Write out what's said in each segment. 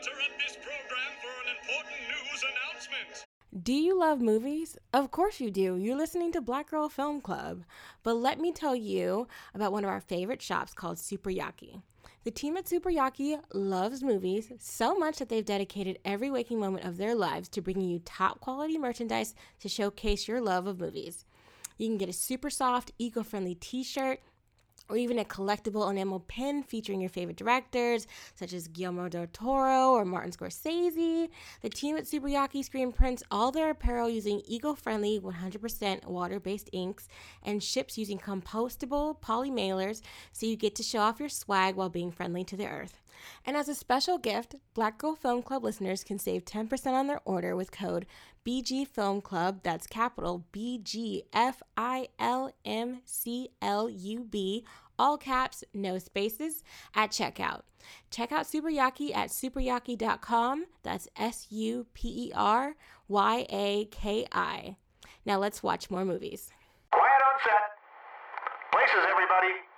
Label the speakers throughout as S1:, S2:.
S1: interrupt this program for an important news announcement.
S2: Do you love movies? Of course you do. You're listening to Black Girl Film Club. But let me tell you about one of our favorite shops called Super Yaki. The team at Super Yaki loves movies so much that they've dedicated every waking moment of their lives to bringing you top quality merchandise to showcase your love of movies. You can get a super soft, eco friendly t shirt or even a collectible enamel pin featuring your favorite directors, such as Guillermo del Toro or Martin Scorsese. The team at Super Yaki screen prints all their apparel using eco friendly, 100% water based inks and ships using compostable poly mailers, so you get to show off your swag while being friendly to the earth. And as a special gift, Black Girl Film Club listeners can save 10% on their order with code BG Film Club. That's capital B G F I L M C L U B, all caps, no spaces, at checkout. Check out Super Yaki at superyaki.com. That's S U P E R Y A K I. Now let's watch more movies.
S3: Quiet on set. Places, everybody.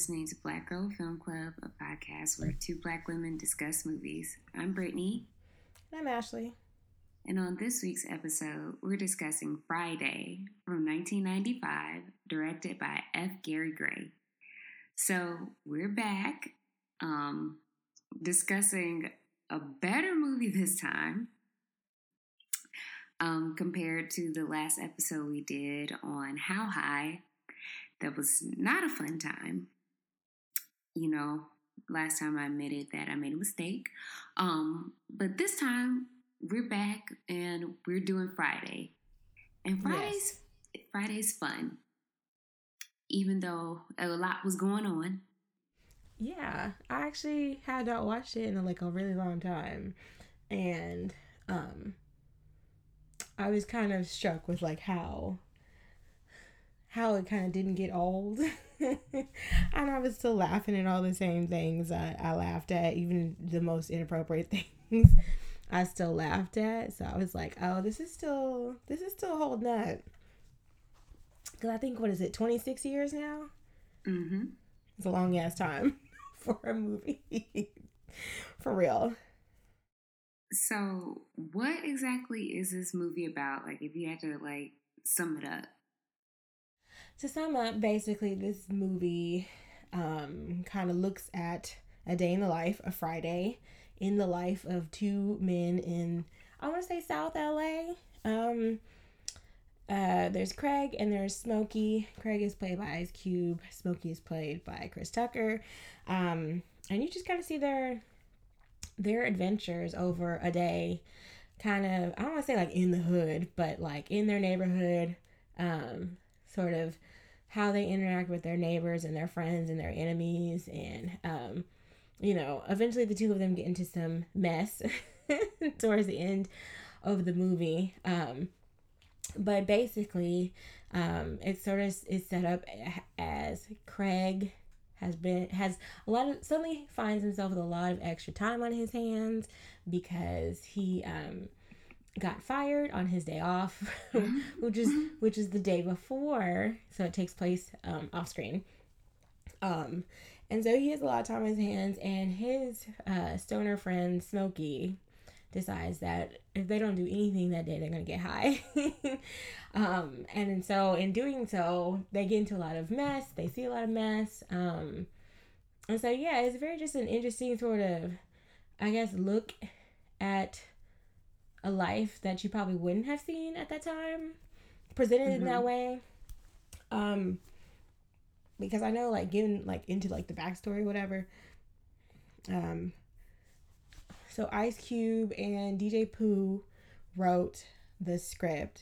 S4: Listening to Black Girl Film Club, a podcast where two black women discuss movies. I'm Brittany,
S2: I'm Ashley.
S4: and on this week's episode, we're discussing Friday from 1995, directed by F. Gary Gray. So we're back um, discussing a better movie this time um, compared to the last episode we did on How High. That was not a fun time. You know, last time I admitted that I made a mistake. Um, but this time we're back and we're doing Friday. And Friday's Friday's fun. Even though a lot was going on.
S2: Yeah, I actually had not watched it in like a really long time, and um, I was kind of struck with like how how it kind of didn't get old, and I was still laughing at all the same things I, I laughed at, even the most inappropriate things. I still laughed at, so I was like, "Oh, this is still this is still holding up." Because I think what is it, twenty six years now?
S4: Mm-hmm.
S2: It's a long ass time for a movie. for real.
S4: So what exactly is this movie about? Like if you had to like sum it up.
S2: To sum up, basically, this movie um, kind of looks at a day in the life, a Friday, in the life of two men in, I want to say South LA. Um, uh, there's Craig and there's Smokey. Craig is played by Ice Cube. Smokey is played by Chris Tucker. Um, and you just kind of see their their adventures over a day kind of i don't want to say like in the hood but like in their neighborhood um sort of how they interact with their neighbors and their friends and their enemies. And um you know eventually the two of them get into some mess towards the end of the movie. Um but basically um it sort of is set up as craig has been has a lot of suddenly finds himself with a lot of extra time on his hands because he um got fired on his day off which is which is the day before. So it takes place um off screen. Um and so he has a lot of time on his hands and his uh stoner friend smokey decides that if they don't do anything that day they're gonna get high. Um and so in doing so they get into a lot of mess. They see a lot of mess. Um and so yeah it's very just an interesting sort of i guess look at a life that you probably wouldn't have seen at that time presented in that way um because i know like getting like into like the backstory whatever um so Ice Cube and DJ Pooh wrote the script.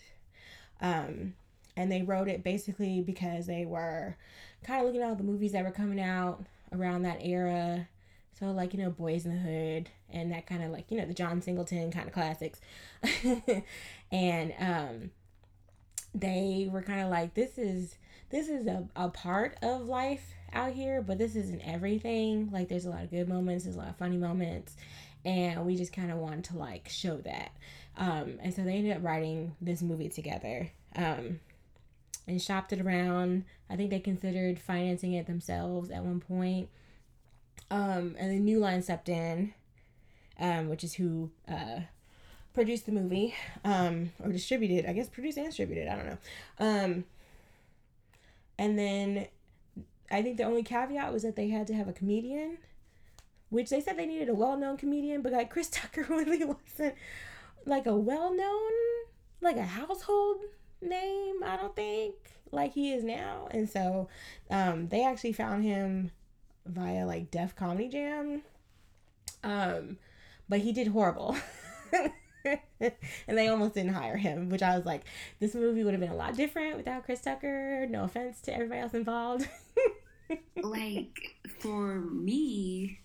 S2: Um, and they wrote it basically because they were kind of looking at all the movies that were coming out around that era. So like, you know, Boys in the Hood and that kind of like, you know, the John Singleton kind of classics. and um they were kind of like this is this is a, a part of life out here, but this isn't everything. Like there's a lot of good moments, there's a lot of funny moments and we just kind of wanted to like show that. Um, and so they ended up writing this movie together. Um, and shopped it around. I think they considered financing it themselves at one point. Um, and then New Line stepped in, um, which is who uh, produced the movie um, or distributed. I guess produced and distributed. I don't know. Um, and then I think the only caveat was that they had to have a comedian, which they said they needed a well-known comedian, but like Chris Tucker really wasn't like a well-known, like a household name, I don't think, like he is now. And so um, they actually found him via like Def Comedy Jam. Um, but he did horrible. and they almost didn't hire him, which I was like, this movie would have been a lot different without Chris Tucker. No offense to everybody else involved.
S4: like for me,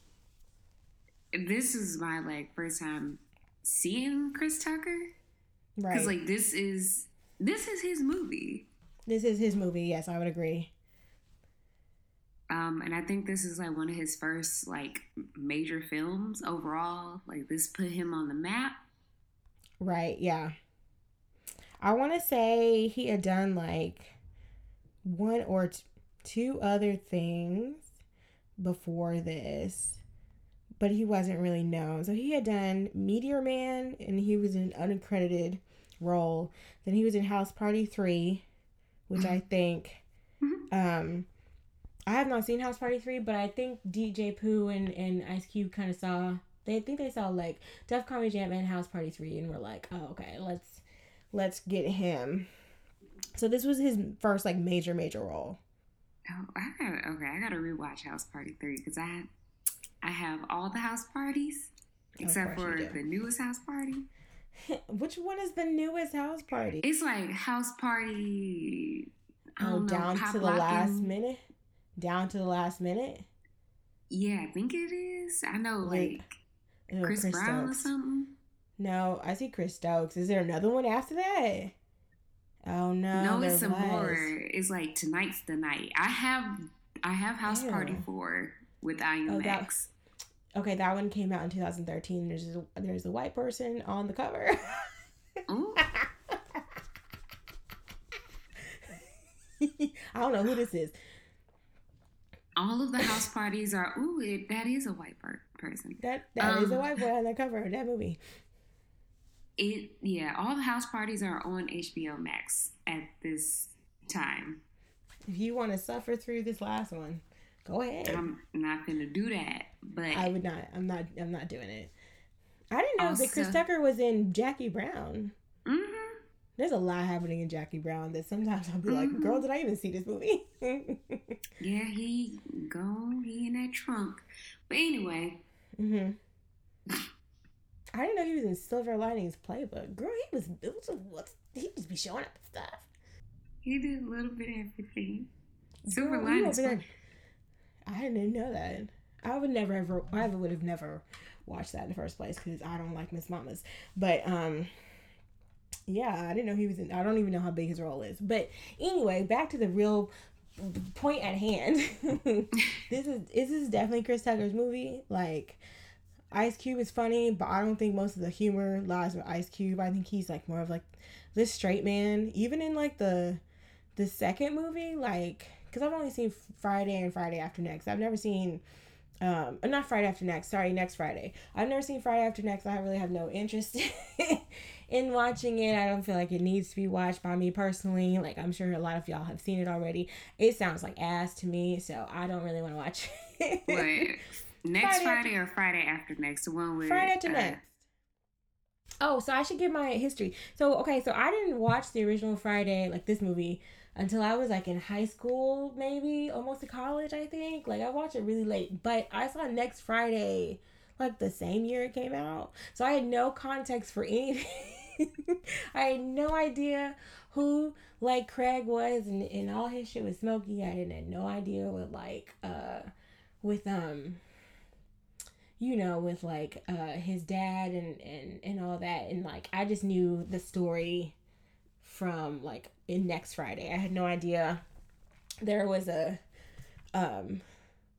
S4: this is my like first time seeing Chris Tucker.
S2: right.
S4: Because like this is this is his movie.
S2: this is his movie. Yes, I would agree.
S4: Um, and I think this is like one of his first like major films overall. Like this put him on the map.
S2: Right, yeah. I want to say he had done like one or t- two other things before this, but he wasn't really known. So he had done Meteor Man and he was in an uncredited role. Then he was in House Party 3, which I think um I have not seen House Party 3, but I think DJ Pooh and, and Ice Cube kind of saw they think they saw like Def Comedy Jam and House Party 3 and were like, "Oh, okay, let's let's get him." So this was his first like major major role.
S4: Oh, I gotta okay. I gotta rewatch House Party three because I I have all the house parties except for the newest house party.
S2: Which one is the newest house party?
S4: It's like house party. I
S2: oh,
S4: don't know,
S2: down to the last minute. Down to the last minute.
S4: Yeah, I think it is. I know
S2: Wait,
S4: like
S2: Ew, oh,
S4: Chris, Brown or something.
S2: No, I see Chris Stokes. Is there another one after that? Oh no,
S4: no, it's some
S2: was.
S4: more. It's like tonight's the night. I have I have house party four with
S2: Oh,
S4: IMx.
S2: that- Okay, that one came out in 2013. There's a, there's a white person on the cover. I don't know who this is.
S4: All of the house parties are. Ooh, it, that is a white per- person.
S2: That that is a
S4: Um,
S2: white boy on the cover of that movie.
S4: It yeah, all the house parties are on HBO Max at this time.
S2: If you want to suffer through this last one, go ahead.
S4: I'm not gonna do that, but
S2: I would not. I'm not. I'm not doing it. I didn't know that Chris Tucker was in Jackie Brown. There's a lot happening in Jackie Brown that sometimes I'll be like,
S4: Mhm.
S2: "Girl, did I even see this movie?"
S4: yeah, he go he in that trunk. But anyway,
S2: hmm I didn't know he was in Silver Linings Playbook. Girl, he was. It was what's he just be showing up and stuff.
S4: he did a little bit of everything. Silver
S2: Girl,
S4: linings.
S2: there- I didn't know that. I would never ever. I would have never watched that in the first place because I don't like Miss Mamas. But um, yeah, I didn't know he was in. I don't even know how big his role is. But anyway, back to the real point at hand. this is this is definitely Chris Tucker's movie. Like. Ice Cube is funny, but I don't think most of the humor lies with Ice Cube. I think he's like more of like this straight man. Even in like the the second movie, like because I've only seen Friday and Friday After Next. I've never seen um not Friday After Next. Sorry, next Friday. I've never seen Friday After Next. I really have no interest in watching it. I don't feel like it needs to be watched by me personally. Like I'm sure a lot of y'all have seen it already. It sounds like ass to me, so I don't really want to watch it.
S4: What next
S2: Friday
S4: Friday,
S2: after-
S4: or Friday after next? One with
S2: Friday after
S4: uh,
S2: next. Oh, so I should give my history. So okay, so I didn't watch the original Friday, like this movie, until I was like in high school, maybe almost to college, I think. Like I watched it really late, but I saw Next Friday like the same year it came out. So I had no context for anything. I had no idea who like Craig was and, and all his shit was smoky. I didn't had no idea what like uh with um you know with like uh his dad and and and all that and like I just knew the story from like in next Friday. I had no idea there was a um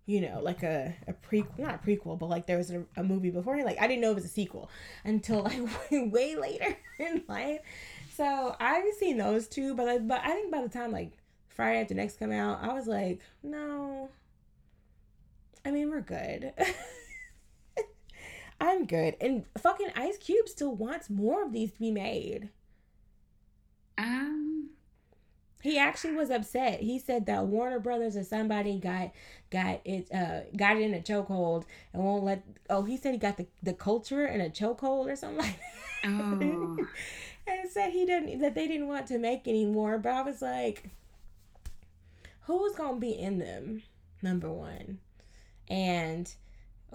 S2: you know, like a, a prequel, not a prequel, but like there was a, a movie before. Like I didn't know it was a sequel until like way, way later in life. So I've seen those two, but I, but I think by the time like Friday After Next come out, I was like, no. I mean, we're good. I'm good. And fucking Ice Cube still wants more of these to be made.
S4: Um,
S2: He actually was upset. He said that Warner Brothers or somebody got got it uh got it in a chokehold and won't let oh he said he got the, the culture in a chokehold or something like that.
S4: oh,
S2: and said he didn't that they didn't want to make anymore. But I was like, who's gonna be in them? Number one. And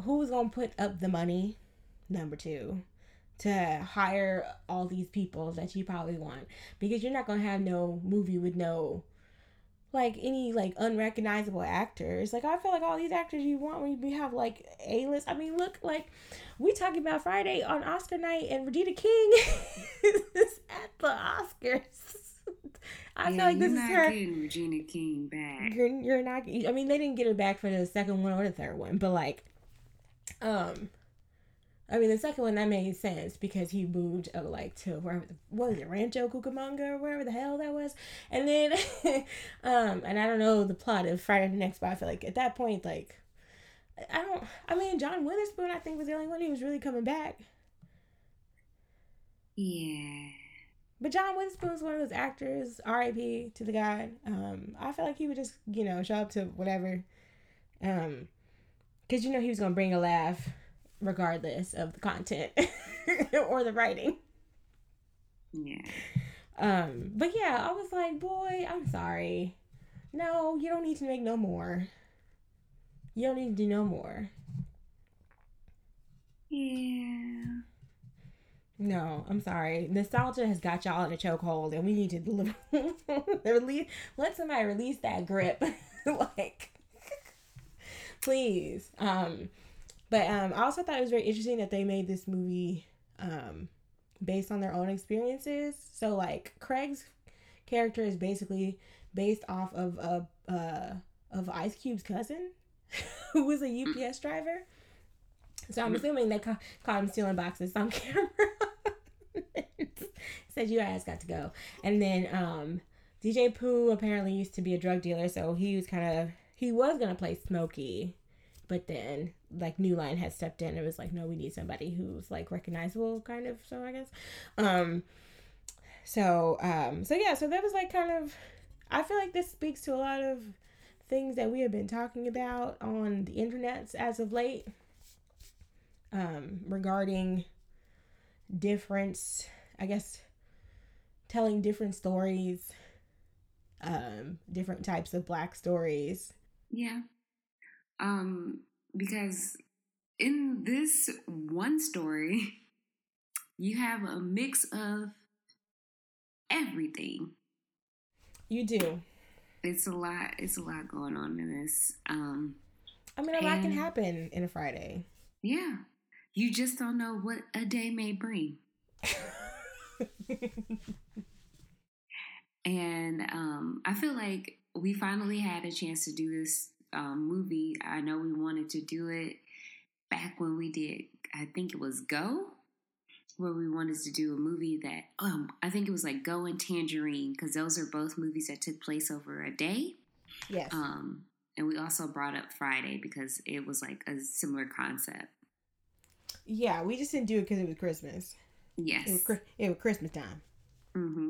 S2: who's gonna put up the money? Number two. To hire all these people that you probably want. Because you're not gonna have no movie with no like any like unrecognizable actors. Like I feel like all these actors you want when you have like A list. I mean, look like we talking about Friday on Oscar night and Regina King is at the Oscars. I
S4: yeah,
S2: feel like this
S4: you're
S2: is
S4: not
S2: her.
S4: getting Regina King back.
S2: You're, you're not. I mean, they didn't get her back for the second one or the third one, but like, um, I mean, the second one that made sense because he moved uh, like to where what was it, Rancho Cucamonga or wherever the hell that was, and then, um, and I don't know the plot of Friday the Next, but I feel like at that point, like, I don't. I mean, John Witherspoon, I think was the only one who was really coming back.
S4: Yeah.
S2: But John Witherspoon's one of those actors, R.I.P. to the guy. Um, I feel like he would just, you know, show up to whatever. Um, cause you know he was gonna bring a laugh, regardless of the content or the writing.
S4: Yeah.
S2: Um, but yeah, I was like, boy, I'm sorry. No, you don't need to make no more. You don't need to do no more.
S4: Yeah.
S2: No, I'm sorry. Nostalgia has got y'all in a chokehold, and we need to release, let somebody release that grip, like, please. Um, but um, I also thought it was very interesting that they made this movie um based on their own experiences. So like Craig's character is basically based off of a uh of Ice Cube's cousin, who was a UPS driver. So I'm assuming they ca- caught him stealing boxes on camera. Said your ass got to go. And then um DJ Pooh apparently used to be a drug dealer, so he was kind of he was gonna play Smokey, but then like New Line had stepped in. It was like, no, we need somebody who's like recognizable, kind of. So I guess, um, so um, so yeah, so that was like kind of. I feel like this speaks to a lot of things that we have been talking about on the internet as of late um, regarding difference, I guess, telling different stories, um, different types of black stories.
S4: Yeah. Um, because in this one story, you have a mix of everything.
S2: You do.
S4: It's a lot. It's a lot going on in this. Um,
S2: I mean, a lot can happen in a Friday.
S4: yeah, you just don't know what a day may bring. And um, I feel like we finally had a chance to do this um, movie. I know we wanted to do it back when we did, I think it was Go, where we wanted to do a movie that, um, I think it was like Go and Tangerine, because those are both movies that took place over a day.
S2: yes.
S4: Um, and we also brought up Friday because it was like a similar concept.
S2: yeah, we just didn't do it because it was Christmas. It was,
S4: Yes.
S2: It was Christmas time.
S4: Mm-hmm.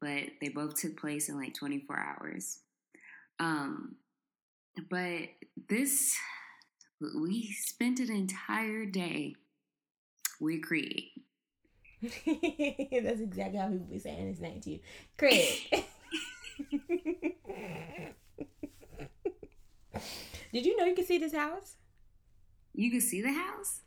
S4: But they both took place in like 24 hours. Um, but this, we spent an entire day with Creed.
S2: That's exactly how people be saying his name to you. Craig. Did you know you could see this house?
S4: You could see the house?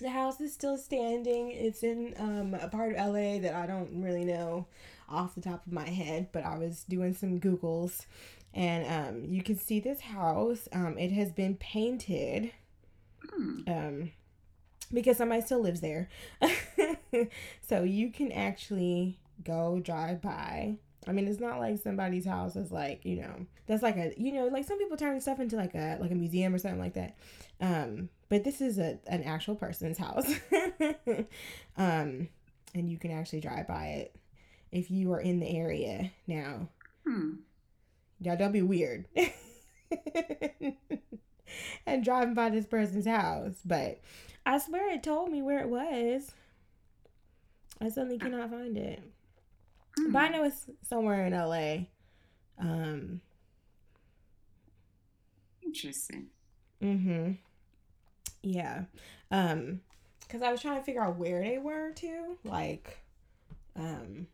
S2: The house is still standing. It's in um, a part of LA that I don't really know off the top of my head, but I was doing some Googles and um, you can see this house. Um, it has been painted
S4: Hmm.
S2: um, because somebody still lives there. so you can actually go drive by I mean, it's not like somebody's house is like, you know, that's like a, you know, like some people turn stuff into like a like a museum or something like that. Um, but this is a an actual person's house. um, and you can actually drive by it if you are in the area now.
S4: Hmm.
S2: Yeah, don't be weird. and driving by this person's house, but I swear it told me where it was. I suddenly cannot find it.
S4: Hmm.
S2: But I know it's somewhere in LA. Um
S4: Interesting.
S2: Mm mhm. Yeah. Um cuz I was trying to figure out where they were too, like um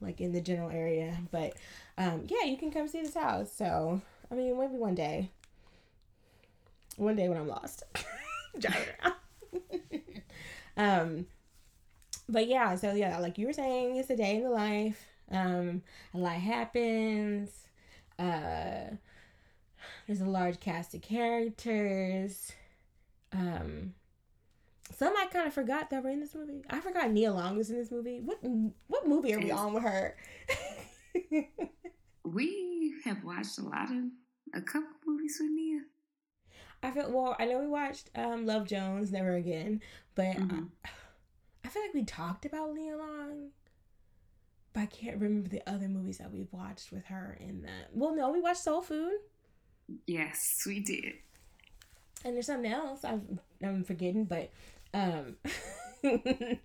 S2: like in the general area, but um yeah, you can come see this house. So, I mean, maybe one day. One day when I'm lost. Driving around. um but yeah, so yeah, like you were saying, it's a day in the life. Um, a lot happens. Uh, there's a large cast of characters. Um, some I kind of forgot that were in this movie. I forgot Nia Long was in this movie. What what movie are we on with her?
S4: We have watched a lot of a couple movies with Nia.
S2: I feel well. I know we watched um Love Jones, Never Again, but
S4: Mhm.
S2: I, I feel like we talked about Nia Long, but I can't remember the other movies that we've watched with her in that. Well, no, we watched Soul Food,
S4: Yes, we did.
S2: and there's something else I'm I'm forgetting, but um,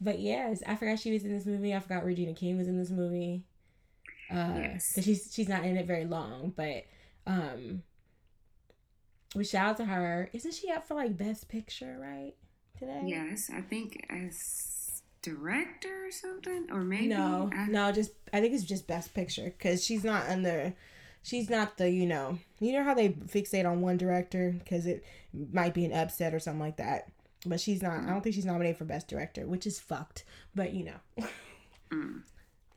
S2: but yes, I forgot she was in this movie. I forgot Regina King was in this movie. Uh,
S4: Yes.
S2: because she's she's not in it very long, but um, we shout out to her. Isn't she up for like Best Picture right today?
S4: Yes, I think as director or something, or maybe
S2: No,
S4: I-
S2: no, just I think it's just Best Picture because she's not under. She's not the you know you know how they fixate on one director because it might be an upset or something like that. But she's not. I don't think she's nominated for Best Director, which is fucked. But you know,
S4: Mm.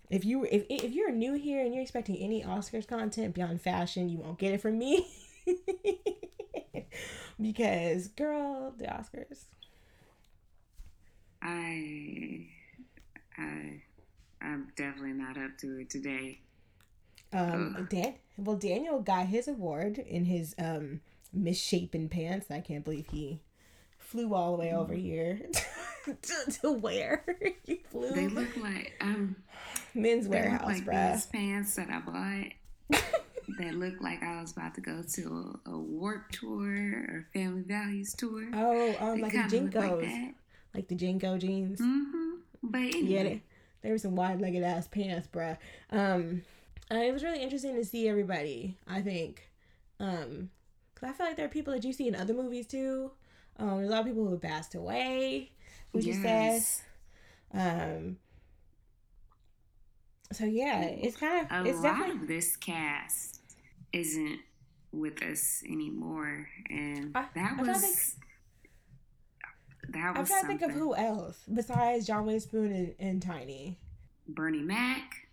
S2: if you if if you're new here and you're expecting any Oscars content beyond fashion, you won't get it from me. because girl, the Oscars.
S4: I, I, I'm definitely not up to it today.
S2: Um,
S4: Ugh.
S2: Dan, well, Daniel got his award in his um misshapen pants. I can't believe he flew all the way over here to, to wear. he flew
S4: They look like um,
S2: Men's Wearhouse,
S4: like
S2: bruh.
S4: these pants that I bought. that looked like I was about to go to a, a warp tour or family values tour.
S2: Oh, um, like the JNCOs,
S4: like
S2: like, the JNCO jeans.
S4: Mm-hmm. But anyway,
S2: Yeah, they, they were some wide-legged ass pants, bruh. Um, uh, it was really interesting to see everybody. I think, um, because I feel like there are people that you see in other movies too. Um, there's a lot of people who have passed away, which is sad.
S4: yes.
S2: Um. So yeah, it's kind
S4: a
S2: of it's
S4: lot
S2: definitely.
S4: of this cast isn't with us anymore, and
S2: I-
S4: that
S2: I'm
S4: was
S2: think-
S4: that
S2: I'm
S4: was
S2: trying to think of who else besides John Witherspoon and, and Tiny.
S4: Bernie Mac,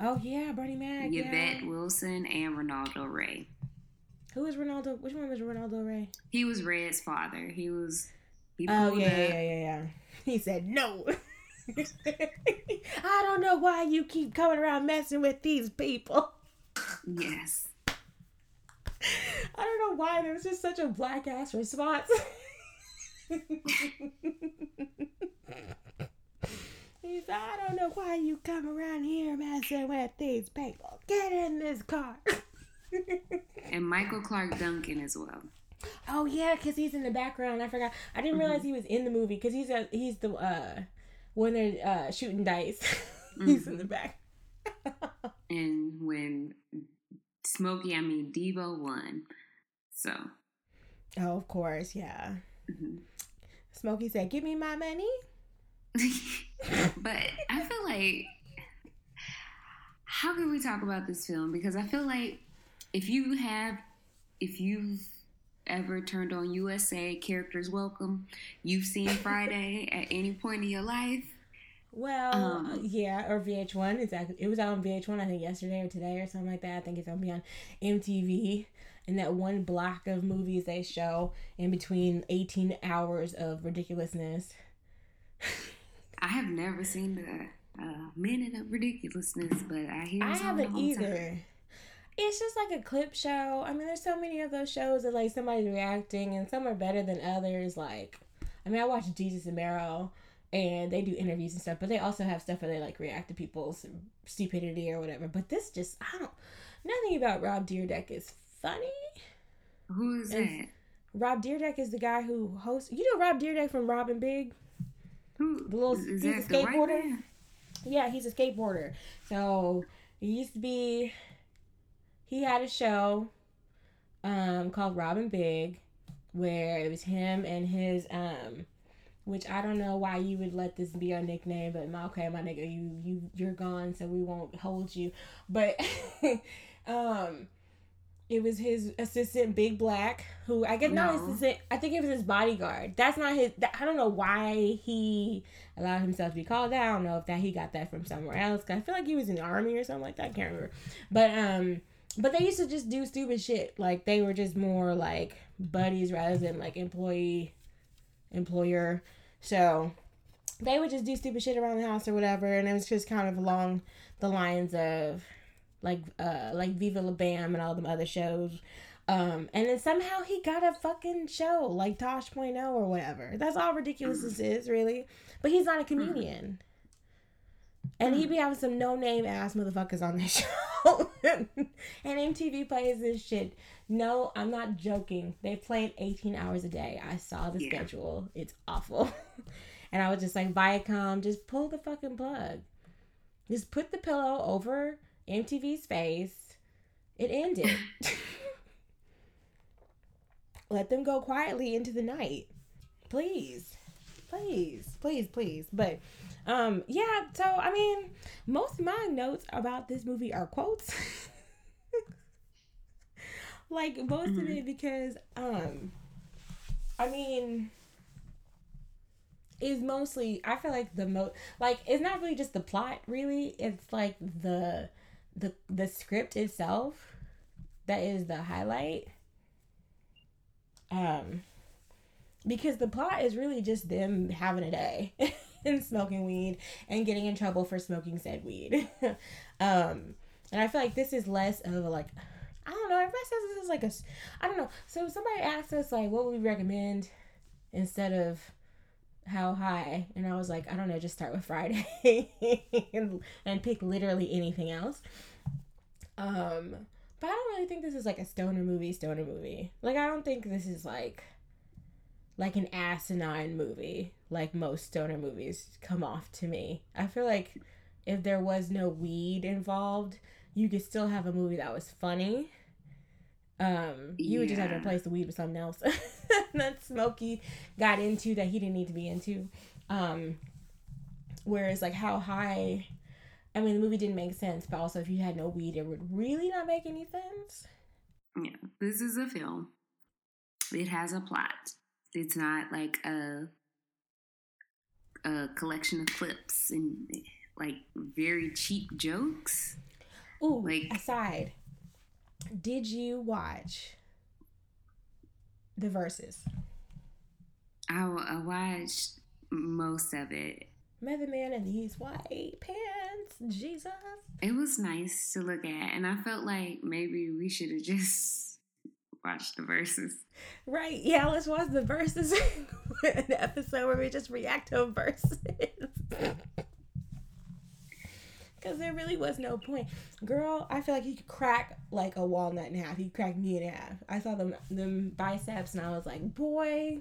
S2: Oh yeah, Bernie Mac.
S4: Yvette
S2: Yeah.
S4: Wilson, and Reynaldo Rey.
S2: Who was Reynaldo? Which one was Reynaldo Rey?
S4: He was Red's father. He was. He
S2: Oh yeah, yeah, yeah, yeah. He said no. I don't know why you keep coming around messing with these people.
S4: Yes.
S2: I don't know why there was just such a black ass response. he said, I don't know why you come around here messing with these people. Get in this car.
S4: And Michael Clarke Duncan as well.
S2: oh yeah, because he's in the background. I forgot. I didn't realize he was in the movie because he's a, he's the uh when they're uh shooting dice. he's in the back.
S4: And when Smokey, I mean Debo won. So.
S2: Oh, of course, yeah.
S4: mhm.
S2: Smokey said, "Give me my money."
S4: but I feel like how can we talk about this film? Because I feel like if you have if you've ever turned on USA Characters Welcome, you've seen Friday at any point in your life.
S2: Well,
S4: Um,
S2: yeah, or VH1. Exactly. It was out on VH1, I think, yesterday or today or something like that. I think it's gonna be on MTV. And that one block of movies they show in between 18 hours of ridiculousness.
S4: I have never seen the uh, Minute of Ridiculousness, but I hear
S2: I haven't either.
S4: time.
S2: It's just like a clip show. I mean, there's so many of those shows that like somebody's reacting, and some are better than others. Like, I mean, I watch Desus and Mero, and they do interviews and stuff, but they also have stuff where they like react to people's stupidity or whatever. But this just, I don't. Nothing about Rob Dyrdek is funny.
S4: Who is
S2: It's-
S4: that?
S2: Rob Dyrdek is the guy who hosts. You know Rob Dyrdek from Rob & Big.
S4: Who
S2: the little- he's a
S4: that? The white
S2: skateboarder?
S4: man?
S2: Yeah, he's a skateboarder. So he used to be. He had a show, um, called Rob & Big, where it was him and his um, which I don't know why you would let this be our nickname, but my okay, my nigga, you you you're gone, so we won't hold you. But um, it was his assistant, Big Black, who I guess not assistant. I think it was his bodyguard. That's not his. That, I don't know why he allowed himself to be called that. I don't know if that he got that from somewhere else. 'cause I feel like he was in the army or something like that. I can't remember. But um, but they used to just do stupid shit. Like they were just more like buddies rather than like employee employer. So they would just do stupid shit around the house or whatever, and it was just kind of along the lines of like uh like Viva La Bam and all them other shows. Um, and then somehow he got a fucking show like Tosh.0 or whatever. That's all ridiculous this is, really. But he's not a comedian. And he mm. be having some no name ass motherfuckers on this show. and MTV plays this shit. No, I'm not joking. They play it 18 hours a day. I saw the
S4: Yeah.
S2: schedule. It's awful. and I was just like, Viacom, just pull the fucking plug. Just put the pillow over MTV's face. It ended. Let them go quietly into the night. Please. Please. Please, please. But um yeah, so I mean, most of my notes about this movie are quotes. like most of it because um I mean is mostly I feel like the most like it's not really just the plot really. It's like the the the script itself that is the highlight. Um because the plot is really just them having a day and smoking weed and getting in trouble for smoking said weed. Um and I feel like this is less of a like I don't know everybody says this is like a I don't know. So somebody asked us like what would we recommend instead of how high? And i was like i don't know just start with friday and, and pick literally anything else. Um but i don't really think this is like a stoner movie stoner movie. Like i don't think this is like like an asinine movie like most stoner movies come off to me. I feel like if there was no weed involved you could still have a movie that was funny. Um you would just have to replace the weed with something else. That smokey got into that he didn't need to be into. Um whereas like how high i mean the movie didn't make sense but also if you had no weed it would really not make any sense.
S4: Yeah, this is a film. It has a plot. It's not like a a collection of clips and like very cheap jokes.
S2: Ooh,
S4: Like-
S2: aside did you watch the Verzuz
S4: I, I watched most of it.
S2: Method Man and these white pants jesus
S4: It was nice to look at, and I felt like maybe we should have just watched the Verzuz.
S2: Right. Yeah, let's watch the Verzuz. An episode where we just react to Verzuz. Because there really was no point. Girl, I feel like you could crack like a walnut in half. He cracked me in half. I saw them them biceps and I was like, boy,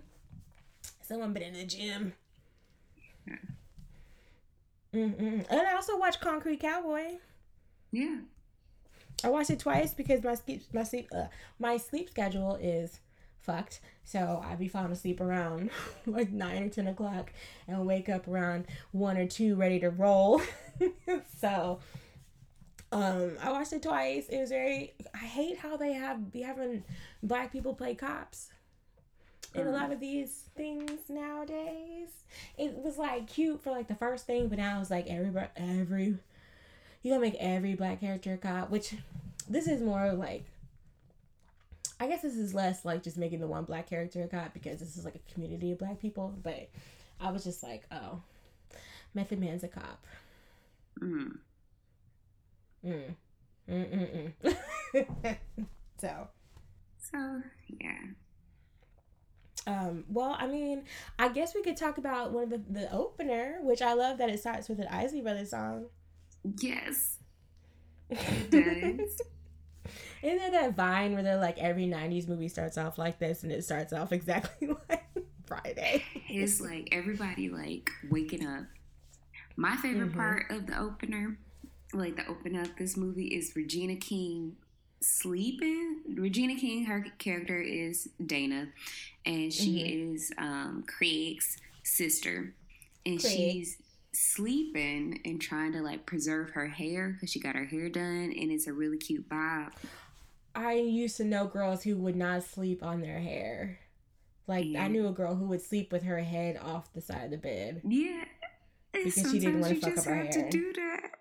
S2: someone been in the gym. Mm-mm. And I also watched Concrete Cowboy.
S4: Yeah.
S2: I watched it twice because my sleep my sleep uh, my sleep schedule is fucked. So I'd be falling asleep around like nine or ten o'clock and wake up around one or two ready to roll. so um I watched it twice. It was very I hate how they have be having black people play cops. In a lot of these things nowadays, it was like cute for like the first thing, but now it's like every every you gonna make every black character a cop, which this is more like I guess this is less like just making the one black character a cop because this is like a community of black people. But I was just like, oh, Method Man's a cop.
S4: Mm.
S2: Mm. Mm-mm-mm. so,
S4: So yeah.
S2: um, well, I mean, I guess we could talk about one of the, the opener, which I love that it starts with an Isley Brothers song.
S4: Yes. It does.
S2: Isn't there that vine where they're like every 90s movie starts off like this and it starts off exactly like Friday?
S4: it's like everybody like waking up. My favorite
S2: Mhm.
S4: part of the opener, like the opening of this movie, is Regina King sleeping. Regina King, her character is Dana, and she is um, Craig's sister, and
S2: Craig.
S4: she's sleeping and trying to like preserve her hair because she got her hair done, and it's a really cute bob.
S2: I used to know girls who would not sleep on their hair. Like,
S4: Yeah.
S2: I knew a girl who would sleep with her head off the side of the bed.
S4: Yeah.
S2: Because she didn't wanna fuck
S4: just
S2: up her hair.
S4: to do that.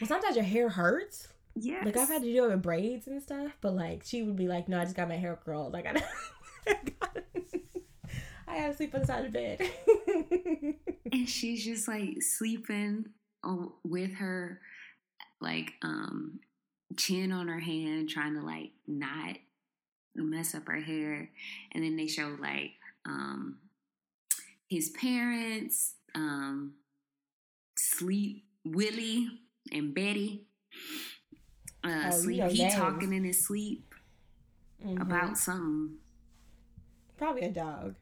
S2: Well, sometimes your hair hurts.
S4: Yes.
S2: Like, I've had to do it with braids and stuff, but like, she would be like, no, I just got my hair curled. Like, I gotta, I gotta sleep on the side of the bed.
S4: and she's just like sleeping with her like um chin on her hand trying to like not mess up her hair and then they show like um his parents um sleep willie and betty uh
S2: Oh,
S4: sleep he
S2: names.
S4: talking in his sleep
S2: Mhm.
S4: about something
S2: probably a dog.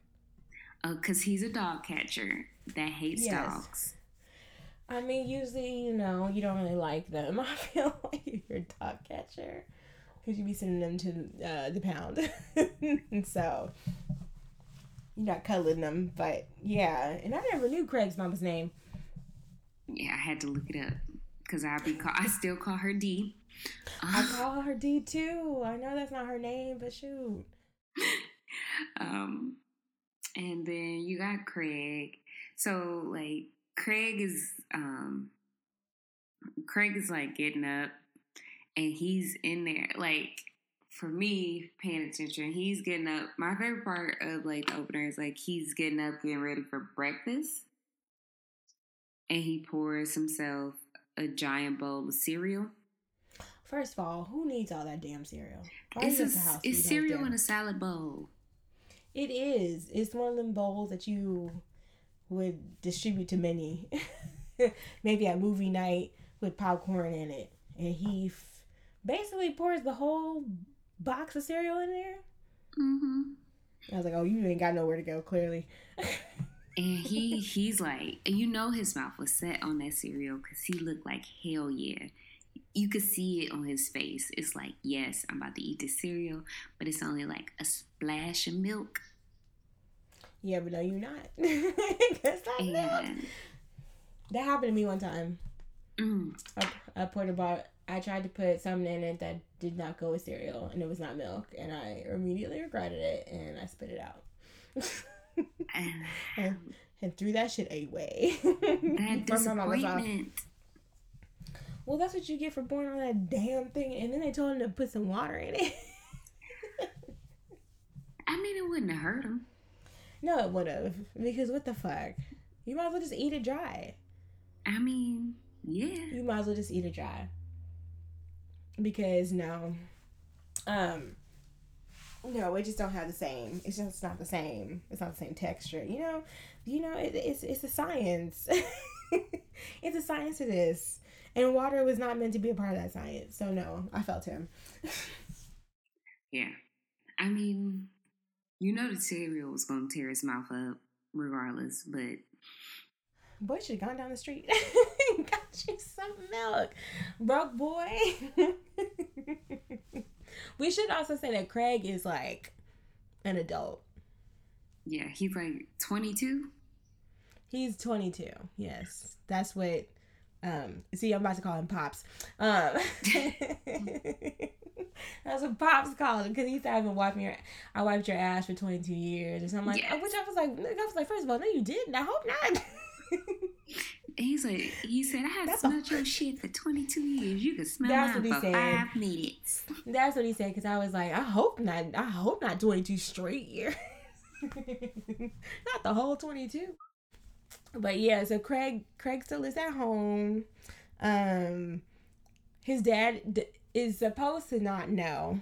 S4: Because he's a dog catcher that hates
S2: Yes.
S4: dogs
S2: I mean, usually, you know, you don't really like them. I feel like if you're a dog catcher, because you'd be sending them to uh, the pound. and so, you're not cuddling them. But yeah, and I never knew Craig's mama's name.
S4: Yeah, I had to look it up because I be call, I still call her D.
S2: I call her D too. I know that's not her name, but shoot.
S4: um, and then you got Craig. So like Craig is um, Craig is like getting up, and he's in there like. For me, paying attention, he's getting up. My favorite part of like the opener is like he's getting up, getting ready for breakfast, and he pours himself a giant bowl of cereal.
S2: First of all, who needs all that damn cereal? Why
S4: It's a,
S2: at the house
S4: it's cereal in a salad bowl.
S2: It is. It's one of them bowls that you would distribute to many. Maybe at movie night with popcorn in it. And he f- basically pours the whole box of cereal in there.
S4: Mm-hmm.
S2: I was like, oh, you ain't got nowhere to go, clearly.
S4: And he he's like, you know his mouth was set on that cereal because he looked like hell yeah. You could see it on his face. It's like, yes, I'm about to eat this cereal, but it's only like a splash of milk.
S2: yeah, but no, you're not. that, milk- that happened to me one time.
S4: mm,
S2: I, I put about I tried to put something in it that did not go with cereal, and it was not milk, and I immediately regretted it, and I spit it out.
S4: and
S2: and, threw that shit away.
S4: that
S2: From my mama's house.
S4: disappointment.
S2: Well, that's what you get for pouring on that damn thing, and then they told him to put some water in it.
S4: I mean, it wouldn't have hurt him.
S2: no, it would have because what the fuck? You might as well just eat it dry.
S4: I mean, yeah.
S2: You might as well just eat it dry. Because no, um, no, it just don't have the same. It's just not the same. It's not the same texture. You know, you know, it, it's it's a science. it's a science to this, and water was not meant to be a part of that science. So no, I felt him.
S4: Yeah. I mean, you know the cereal was going to tear his mouth up regardless, but
S2: Boy should have gone down the street. Got you some milk. Broke boy. we should also say that Craig is like an adult.
S4: yeah, he's like 22.
S2: He's 22. Yes. That's what um see I'm about to call him Pops. Um That's what Pops called him because he said I've been wiping your I wiped your ass for 22 years or something like
S4: Yes.
S2: which I was like I was like first of all no you didn't I hope not
S4: he's like, he said, I have
S2: That's a-
S4: your shit for 22 years. You can smell
S2: That's
S4: mine
S2: what he
S4: for
S2: said.
S4: five minutes.
S2: That's what he said because I was like, I hope not. I hope not 22 straight years. not the whole 22. But yeah, so Craig Craig still is at home. Um, his dad d- is supposed to not know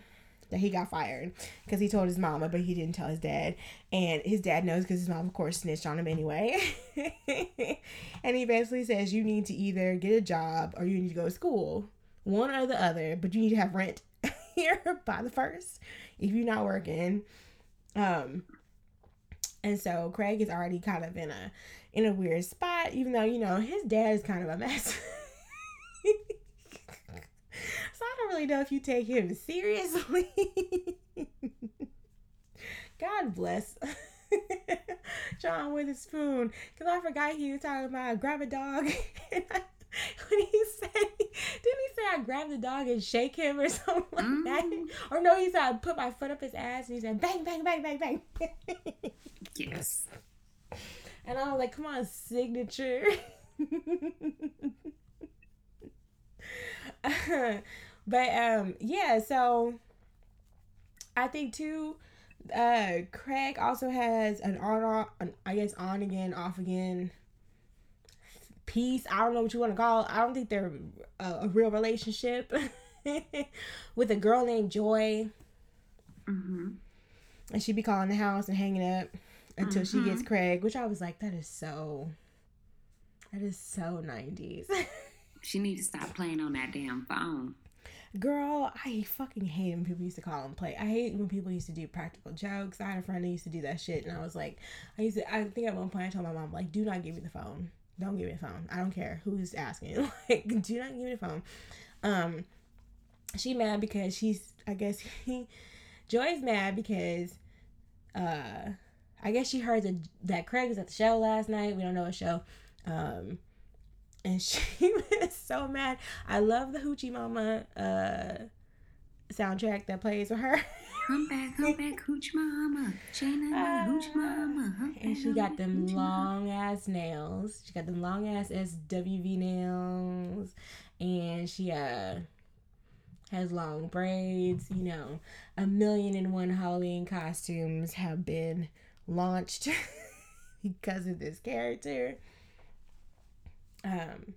S2: that he got fired because he told his mama, but he didn't tell his dad. And his dad knows because his mom, of course, snitched on him anyway. and he basically says you need to either get a job or you need to go to school, one or the other, but you need to have rent here by the first if you're not working. Um, and so Craig is already kind of in a in a weird spot, even though you know his dad is kind of a mess. so I don't really know if you take him seriously. God bless John Witherspoon, because I forgot he was talking about grab a dog. when he said, didn't he say I grab the dog and shake him or something like mm. that? Or no, he said I put my foot up his ass and he said bang, bang, bang, bang, bang.
S4: yes.
S2: And I was like, come on, signature. but um yeah, so I think too uh Craig also has an on off I guess on again, off again peace. I don't know what you want to call it. I don't think they're a, a real relationship with a girl named Joy. Mm-hmm. And she'd be calling the house and hanging up until mm-hmm. she gets mm-hmm. Craig, which I was like, that is so, that is so 90s.
S4: she needs to stop playing on that damn phone.
S2: Girl, I fucking hate when people used to call and play. I hate when people used to do practical jokes. I had a friend that used to do that shit, and I was like, I used to. I think at one point I told my mom like, do not give me the phone. Don't give me the phone. I don't care who's asking. like, do not give me the phone. Um, she mad because she's. I guess he, Joy's mad because, uh, I guess she heard that that Craig was at the show last night. We don't know a show. Um, and she was so mad. I love the Hoochie Mama uh soundtrack that plays with her.
S4: come back, come back, Hooch Mama. Shayna, uh, Hooch Mama.
S2: and she got them long ass nails. She got them long ass SWV nails. And she uh has long braids, you know. A million and one Halloween costumes have been launched because of this character. Um,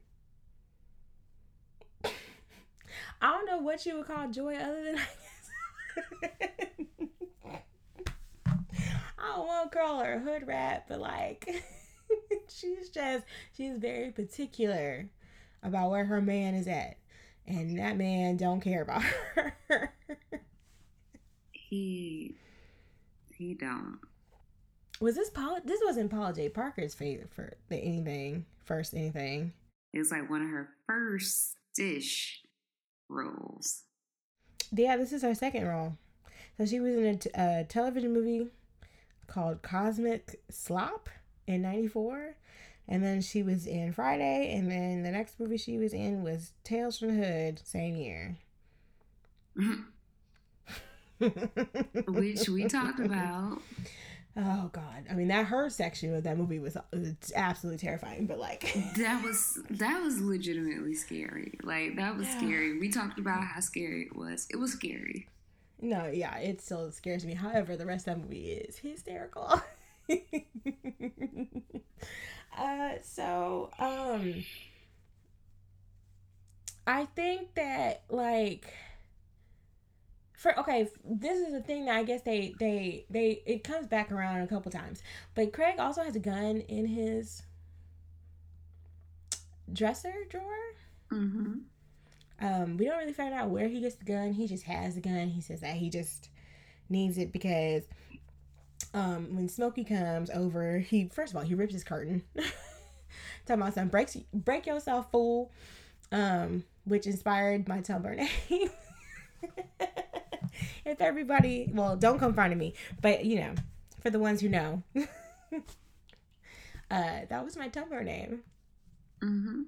S2: I don't know what you would call Joy other than I guess. I don't want to call her hood rat, but like she's just she's very particular about where her man is at. And that man don't care about her.
S4: he he don't.
S2: Was this Paul? This wasn't Paula Jai Parker's favorite for the anything first anything.
S4: It was like one of her first dish roles.
S2: Yeah, this is her second role. So she was in a, t- a television movie called Cosmic Slop in '94, and then she was in Friday, and then the next movie she was in was Tales from the Hood, same year.
S4: Which we talked about.
S2: Oh God! I mean, that her section of that movie was, was absolutely terrifying. But like,
S4: that was that was legitimately scary. Like that was yeah. scary. We talked about how scary it was. It was scary.
S2: No, yeah, it still scares me. However, the rest of that movie is hysterical. uh, so um, I think that like for okay this is a thing that i guess they they they it comes back around a couple times. But craig also has a gun in his dresser drawer. Mm-hmm. um we don't really find out where he gets the gun. He just has the gun. He says that he just needs it because um when smokey comes over he first of all he rips his curtain. Talking about some breaks break yourself fool. Um which inspired my tumblr name if everybody, well, don't come find me, but you know, for the ones who know, uh, that was my Tumblr name. Mm-hmm.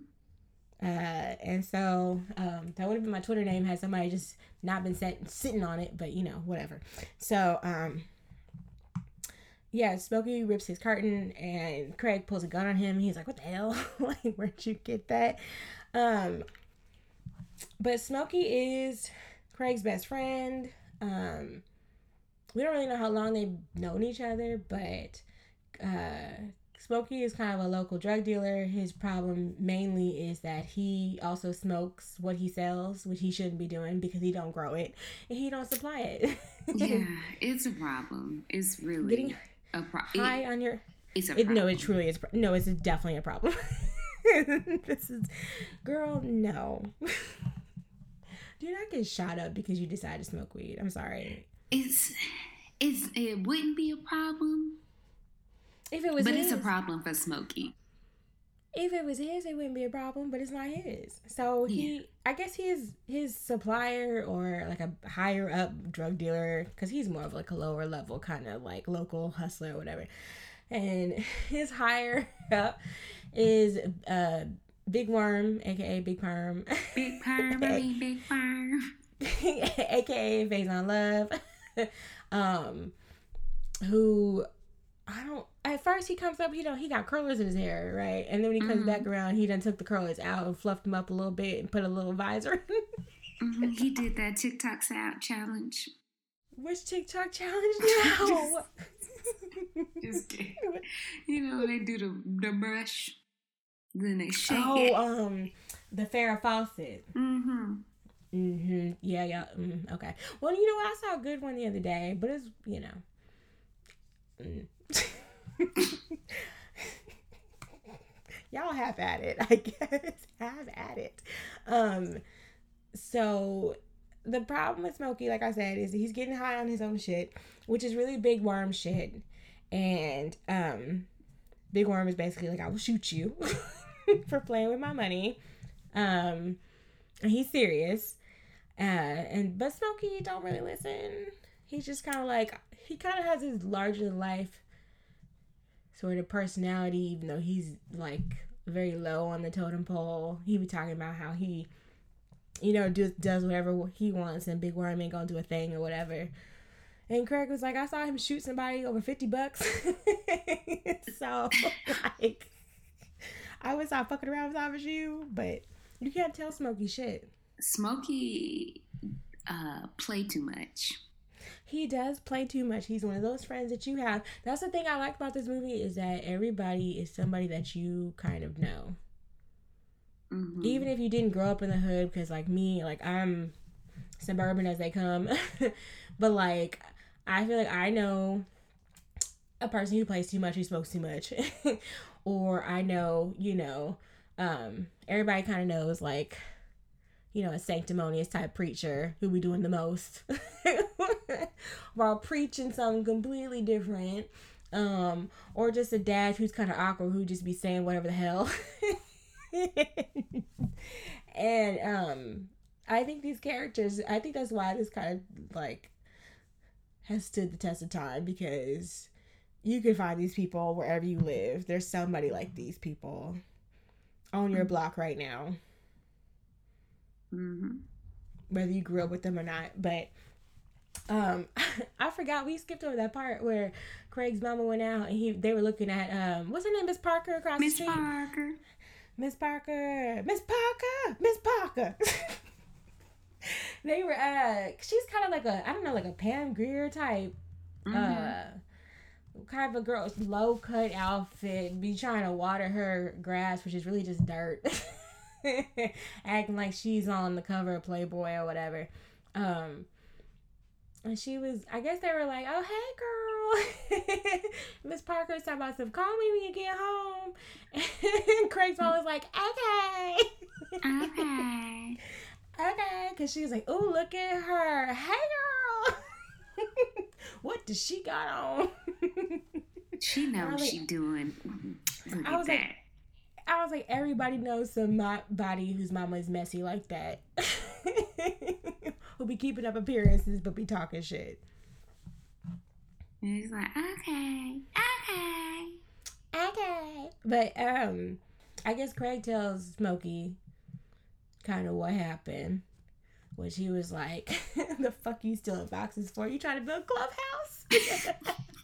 S2: Uh, and so um, that would have been my Twitter name had somebody just not been set, sitting on it, but you know, whatever. So, um, yeah, Smokey rips his curtain and Craig pulls a gun on him. He's like, "What the hell? like, where'd you get that?" Um, but Smokey is Craig's best friend. Um, we don't really know how long they've known each other, but uh, Smokey is kind of a local drug dealer. His problem mainly is that he also smokes what he sells, which he shouldn't be doing because he don't grow it and he don't supply it.
S4: yeah, it's a problem. It's really
S2: Getting
S4: a problem.
S2: high on your
S4: it's a
S2: it,
S4: problem.
S2: no, it truly is. No, it's definitely a problem. this is, girl, no. Do not get shot up because you decide to smoke weed. I'm sorry.
S4: it's it's it wouldn't be a problem,
S2: If it was
S4: but
S2: his,
S4: it's a problem for Smokey.
S2: if it was his, it wouldn't be a problem, but it's not his. So he, I guess he's his supplier or like a higher up drug dealer because he's more of like a lower level kind of like local hustler or whatever. And his higher up is uh Big Worm, aka Big Perm,
S4: Big perm, I mean big perm.
S2: aka Faizon Love, um, who I don't. At first, he comes up, You don't. He got curlers in his hair, right? And then when he comes
S4: Mhm.
S2: back around, he done took the curlers out and fluffed them up a little bit and put a little visor.
S4: Mhm, He did that TikTok sound challenge.
S2: Which TikTok challenge now?
S4: Just kidding. You know they do the the brush, then they shake
S2: oh,
S4: it.
S2: um, the Farrah Fawcett.
S4: Mm-hmm.
S2: Mm-hmm. Yeah, yeah. Mm, okay. Well, you know what? I saw a good one the other day, but it's you know. Mm. Y'all have at it, I guess. Have at it. Um. So the problem with Smokey, like I said, is he's getting high on his own shit, which is really big worm shit. And um, Big Worm is basically like, I will shoot you for playing with my money. Um, and he's serious. Uh, and but Smokey don't really listen. He's just kind of like he kind of has his larger life sort of personality, even though he's like very low on the totem pole. He be talking about how he, you know, do, does whatever he wants, and Big Worm ain't gonna do a thing or whatever. And Craig was like, I saw him shoot somebody over fifty bucks. so like, I was stop fucking around with I was you, but you can't tell Smokey shit.
S4: Smokey uh play too much.
S2: He does play too much. He's one of those friends that you have. That's the thing I like about this movie is that everybody is somebody that you kind of know.
S4: Mhm.
S2: Even if you didn't grow up in the hood, because like me, like I'm suburban as they come. but like I feel like I know a person who plays too much, who smokes too much. or I know, you know, um, everybody kind of knows like you know, a sanctimonious type preacher who be doing the most while preaching something completely different. Um, or just a dad who's kind of awkward who just be saying whatever the hell. and um I think these characters I think that's why this kind of like has stood the test of time because you can find these people wherever you live. There's somebody like these people on your block right now
S4: Mhm.
S2: whether you grew up with them or not. But um I forgot we skipped over that part where Craig's mama went out and he they were looking at um what's her name, Miss Parker across
S4: Miss
S2: the street.
S4: Miss Parker.
S2: Miss Parker, Miss Parker, Miss Parker. they were uh she's kind of like a I don't know like a Pam Grier type
S4: Mhm.
S2: uh kind of a girl low cut outfit be trying to water her grass which is really just dirt. Acting like she's on the cover of playboy or whatever. Um and she was i guess they were like oh hey girl. Miss parker's talking about stuff call me when you get home. And craig's was like okay.
S4: Okay.
S2: okay because she was like oh look at her. Hey girl. What does she got on
S4: She knows what she doing. Look
S2: I was
S4: that.
S2: like- I was like, everybody knows somebody whose mama is messy like that. Who be keeping up appearances but be talking shit.
S4: and he's like, okay, okay.
S2: Okay. But um I guess Craig tells Smokey kind of what happened. Which he was like, the fuck you stealing boxes for? You trying to build a clubhouse?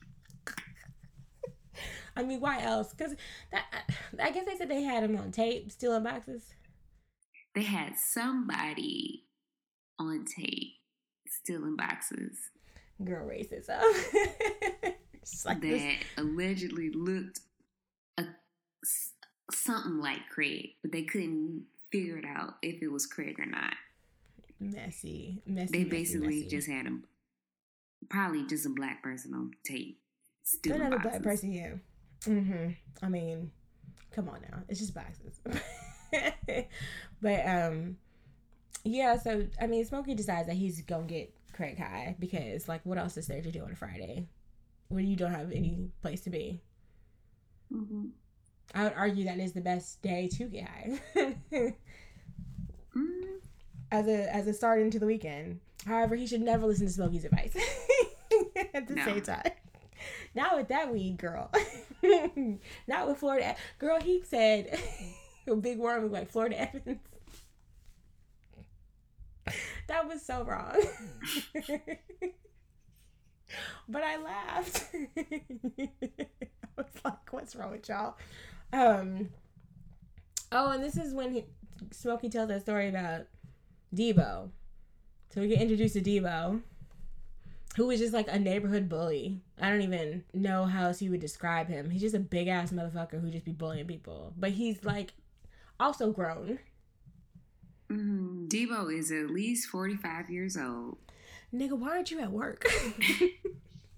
S2: I mean, why else? Because that I guess they said they had him on tape stealing boxes.
S4: They had somebody on tape stealing boxes
S2: girl racism. Like
S4: that
S2: this-
S4: allegedly looked a something like Craig, but they couldn't figure it out if it was Craig or not.
S2: Messy, messy.
S4: They basically
S2: messy.
S4: just had him, probably just a black person on tape. stealing
S2: another black person. Yeah. Mm-hmm. I mean, come on now. It's just boxes. but um, yeah. So I mean, Smokey decides that he's gonna get Craig high because like, what else is there to do on a Friday when you don't have any place to be?
S4: Mhm.
S2: I would argue that is the best day to get high.
S4: Mm,
S2: as a as a start into the weekend. However, he should never listen to Smokey's advice at the
S4: No.
S2: same time. Not with that weed, girl. Not with Florida. Girl, he said a big worm was like Florida Evans. That was so wrong. but I laughed. I was like, what's wrong with y'all? Um Oh, and this is when he, Smokey tells that story about Debo. So we get introduced to Debo, who was just like a neighborhood bully. I don't even know how else you would describe him. He's just a big ass motherfucker who just be bullying people. But he's like also grown.
S4: mm, Debo is at least 45 years old.
S2: Nigga, why aren't you at work?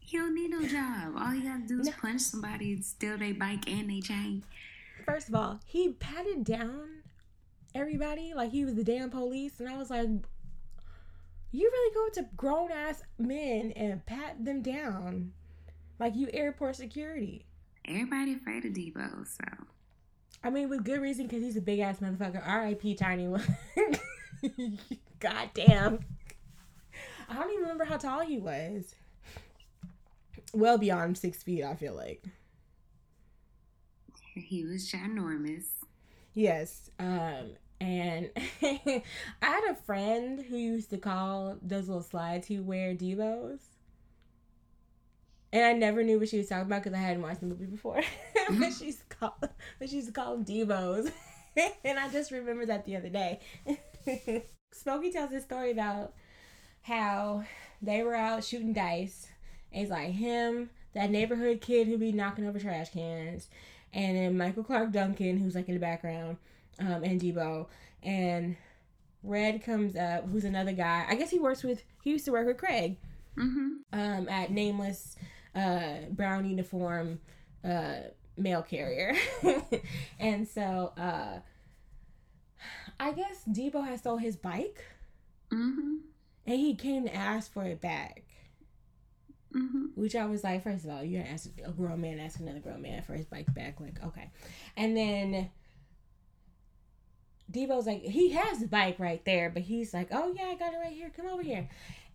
S4: He don't need no job. All he gotta do is
S2: No.
S4: punch somebody, steal their bike and they chain.
S2: First of all, he patted down everybody like he was the damn police, and I was like, "You really go to grown ass men and pat them down like you airport security?"
S4: Everybody afraid of Debo, so
S2: I mean, with good reason because he's a big ass motherfucker. R.I.P. Tiny one. God damn. I don't even remember how tall he was. Well beyond six feet, I feel like.
S4: he was ginormous.
S2: Yes. Um, and I had a friend who used to call those little slides he wear Debos. And I never knew what she was talking about because I hadn't watched the movie before. but she's called but she's called Debos. and I just remembered that the other day. Smokey tells this story about how they were out shooting dice. And it's like him, that neighborhood kid who be knocking over trash cans, and then Michael Clarke Duncan, who's like in the background, um, and Debo. And Red comes up, who's another guy. I guess he works with, he used to work with Craig
S4: Mm-hmm.
S2: um, at Nameless uh, Brown Uniform uh, Mail Carrier. and so uh, I guess Debo has stole his bike
S4: Mm-hmm.
S2: and he came to ask for it back.
S4: Mm-hmm.
S2: Which I was like, first of all, you're ask a grown man ask another grown man for his bike back, like okay, and then Debo's like, he has the bike right there, but he's like, oh yeah, I got it right here. Come over here,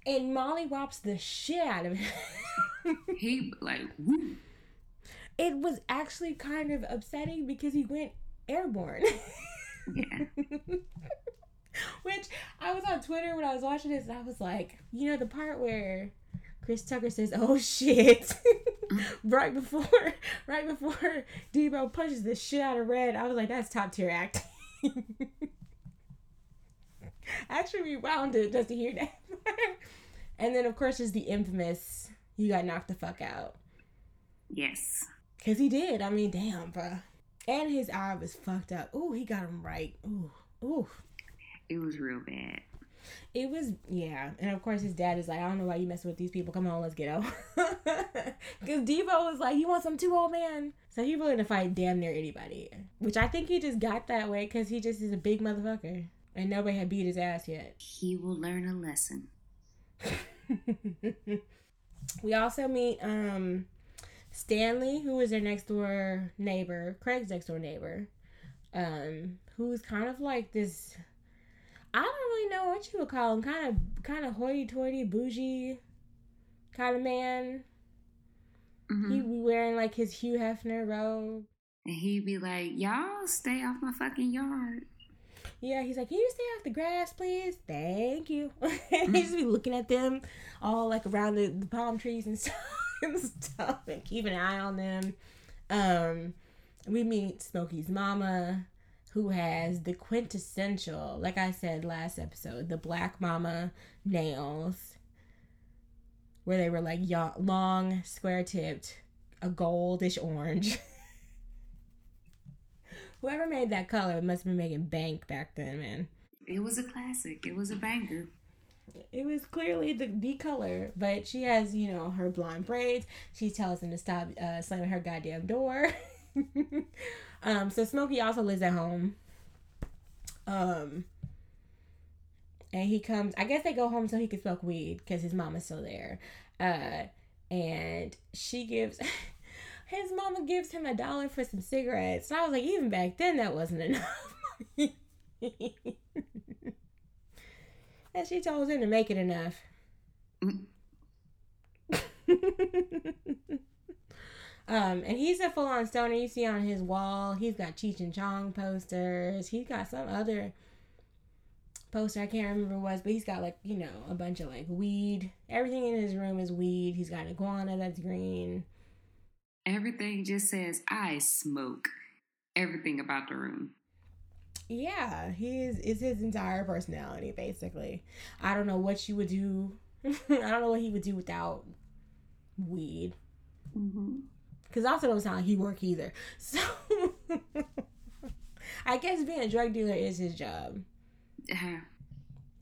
S2: and Molly whops the shit out of him.
S4: He like woo.
S2: it was actually kind of upsetting because he went airborne.
S4: Yeah.
S2: Which I was on Twitter when I was watching this, and I was like, you know, the part where Chris Tucker says, "Oh shit," right before, right before Debo punches the shit out of Red. I was like, that's top tier acting. I actually rewound it just to hear that. and then, of course, there's the infamous "You got knocked the fuck out."
S4: Yes.
S2: Cause he did. I mean, damn, bruh. And his eye was fucked up. Ooh, he got him right. Ooh, ooh.
S4: It was real bad.
S2: It was, yeah. And of course, his dad is like, I don't know why you messing with these people. Come on, let's get out. Because Debo was like, You want some too, old man? So he willing to fight damn near anybody. Which I think he just got that way because he just is a big motherfucker. And nobody had beat his ass yet.
S4: He will learn a lesson.
S2: we also meet um Stanley, who is their next door neighbor, Craig's next door neighbor, um, who's kind of like this. I don't really know what you would call him. Kind of, kind of hoity-toity, bougie, kind of man.
S4: hmm
S2: He be wearing like his Hugh Hefner robe.
S4: And he'd be like, "Y'all stay off my fucking yard."
S2: Yeah, he's like, Can you stay off the grass, please? Thank you. he just be looking at them all like around the, the palm trees and stuff and stuff and keep an eye on them. Um we meet Smokey's mama, who has the quintessential, like I said last episode, the black mama nails. Where they were like long, square tipped, a goldish orange. Whoever made that color must have been making bank back then, man.
S4: It was a classic. It was a banger.
S2: It was clearly the, the color, but she has, you know, her blonde braids. She tells him to stop uh, slamming her goddamn door. um, so Smokey also lives at home. Um, and he comes. I guess they go home so he can smoke weed because his mama's still there. Uh, and she gives. his mama gives him a dollar for some cigarettes. And I was like, even back then, that wasn't enough. and she told him to make it enough. Um, and he's a full on stoner. You see on his wall, he's got Cheech and Chong posters. He's got some other poster I can't remember what it was, but he's got like you know a bunch of like weed. Everything in his room is weed. He's got an iguana that's green.
S4: Everything just says I smoke. Everything about the room.
S2: Yeah, he is is his entire personality basically. I don't know what you would do. I don't know what he would do without weed.
S4: Mm-hmm.
S2: Cause also don't sound like he work either. So I guess being a drug dealer is his job,
S4: Yeah.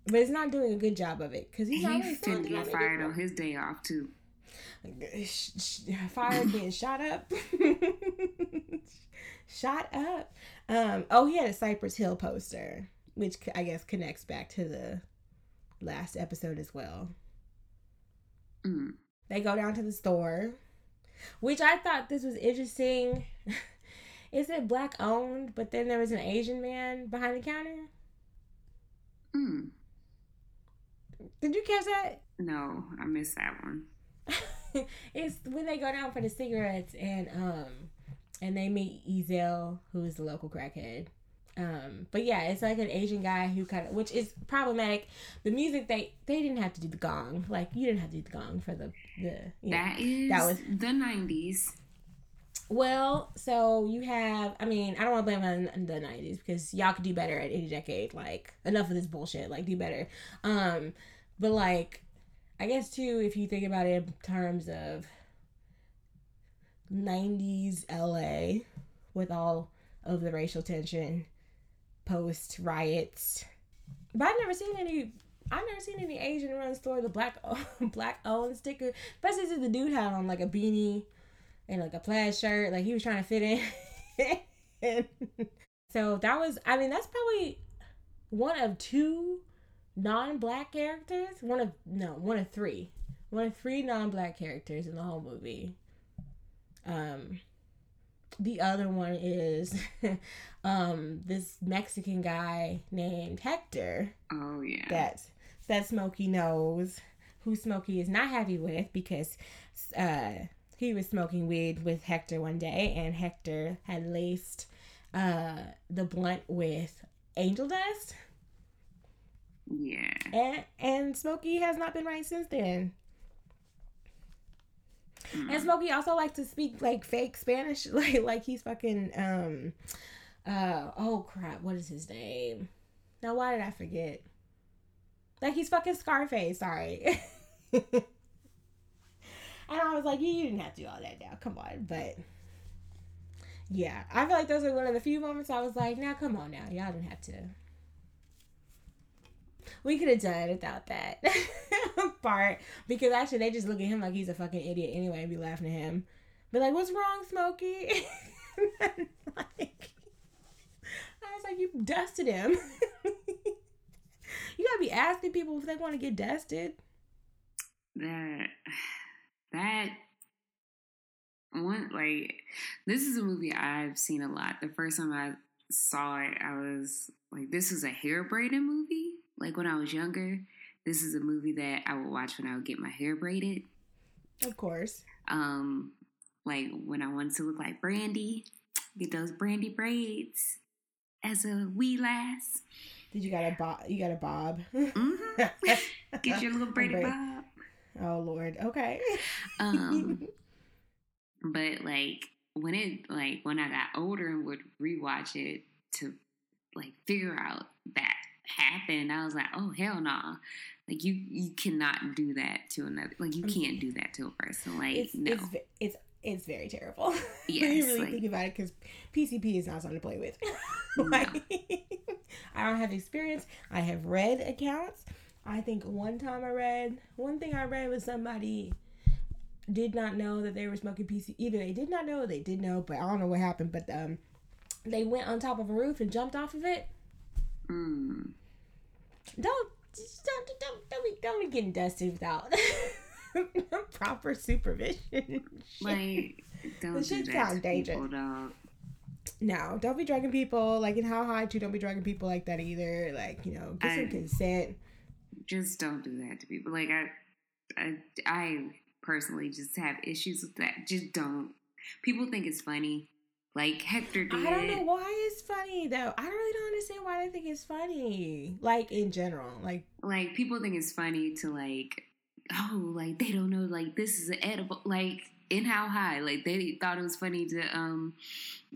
S2: but he's not doing a good job of it. Cause he's
S4: He finna get fired on his day off too.
S2: Fired being shot up shot up um oh he had a cypress hill poster which I guess connects back to the last episode as well
S4: Mm.
S2: they go down to the store which i thought this was interesting Is it black owned but then there was an asian man behind the counter
S4: Mm.
S2: did you catch that
S4: No, I missed that one.
S2: it's when they go down for the cigarettes and um and they meet Ezal, who is the local crackhead. Um, but yeah, it's like an Asian guy who kind of, which is problematic. The music they they didn't have to do the gong, like you didn't have to do the gong for the the. You know.
S4: That is
S2: that was-
S4: the nineties.
S2: Well, so you have, I mean, I don't want to blame on the nineties because y'all could do better at any decade. Like enough of this bullshit. Like do better. Um, but like, I guess too, if you think about it in terms of nineties LA, with all of the racial tension, post riots. But I've never seen any. I've never seen any Asian run store the black black owned sticker. Especially since the dude had on like a beanie and like a plaid shirt, like he was trying to fit in. so that was, I mean, that's probably one of two non-black characters. One of no, one of three. One of three non-black characters in the whole movie. Um, the other one is um this Mexican guy named Hector
S4: Oh yeah.
S2: that that Smokey knows who Smokey is not happy with because uh he was smoking weed with Hector one day and Hector had laced uh the blunt with angel dust
S4: yeah.
S2: and and Smokey has not been right since then. And Smokey also likes to speak like fake Spanish, like like he's fucking um uh oh crap, what is his name? Now why did I forget? Like he's fucking Scarface, sorry. and I was like, you didn't have to do all that now, come on. But yeah, I feel like those are one of the few moments I was like, now come on now, y'all didn't have to. We could have done it without that part because actually they just look at him like he's a fucking idiot anyway and be laughing at him. Be like, "What's wrong, Smokey?" like, like, "You dusted him." you gotta be asking people if they want to get dusted.
S4: that that one like this is a movie I've seen a lot. The first time I saw it, I was like, this is a hair braiding movie. Like when I was younger, this is a movie that I would watch when I would get my hair braided.
S2: Of course.
S4: Um, like when I wanted to look like Brandy, get those Brandy braids as a wee lass.
S2: Did you got a bob? You got a bob.
S4: hmm Get your little braided bob.
S2: Oh Lord. Okay.
S4: Um, but like when it like when I got older and would rewatch it to like figure out that happened, I was like, oh hell no! Like you you cannot do that to another. Like you can't do that to a person. Like
S2: it's
S4: no.
S2: it's it's it's very terrible. when
S4: Yes,
S2: you really
S4: like-
S2: think about it, because PCP is not something to play with.
S4: No.
S2: I don't have experience. I have read accounts. I think one time I read one thing I read was somebody did not know that they were smoking PC. Either they did not know, or they did know, but I don't know what happened. But um, they went on top of a roof and jumped off of it.
S4: Mm.
S2: Don't don't don't don't be don't be getting dusted without proper supervision.
S4: Like, don't
S2: The
S4: do
S2: shit
S4: that to
S2: dangerous.
S4: people, dog.
S2: No, don't be drugging people. Like in how high too. Don't be drugging people like that either. Like you know, get some
S4: I-
S2: consent.
S4: Just don't do that to people. Like, I, I, I personally just have issues with that. Just don't. People think it's funny. Like Hector did.
S2: I don't know why it's funny though. I really don't understand why they think it's funny. Like in general, like
S4: like people think it's funny to like oh like they don't know like this is an edible like in how high like they thought it was funny to um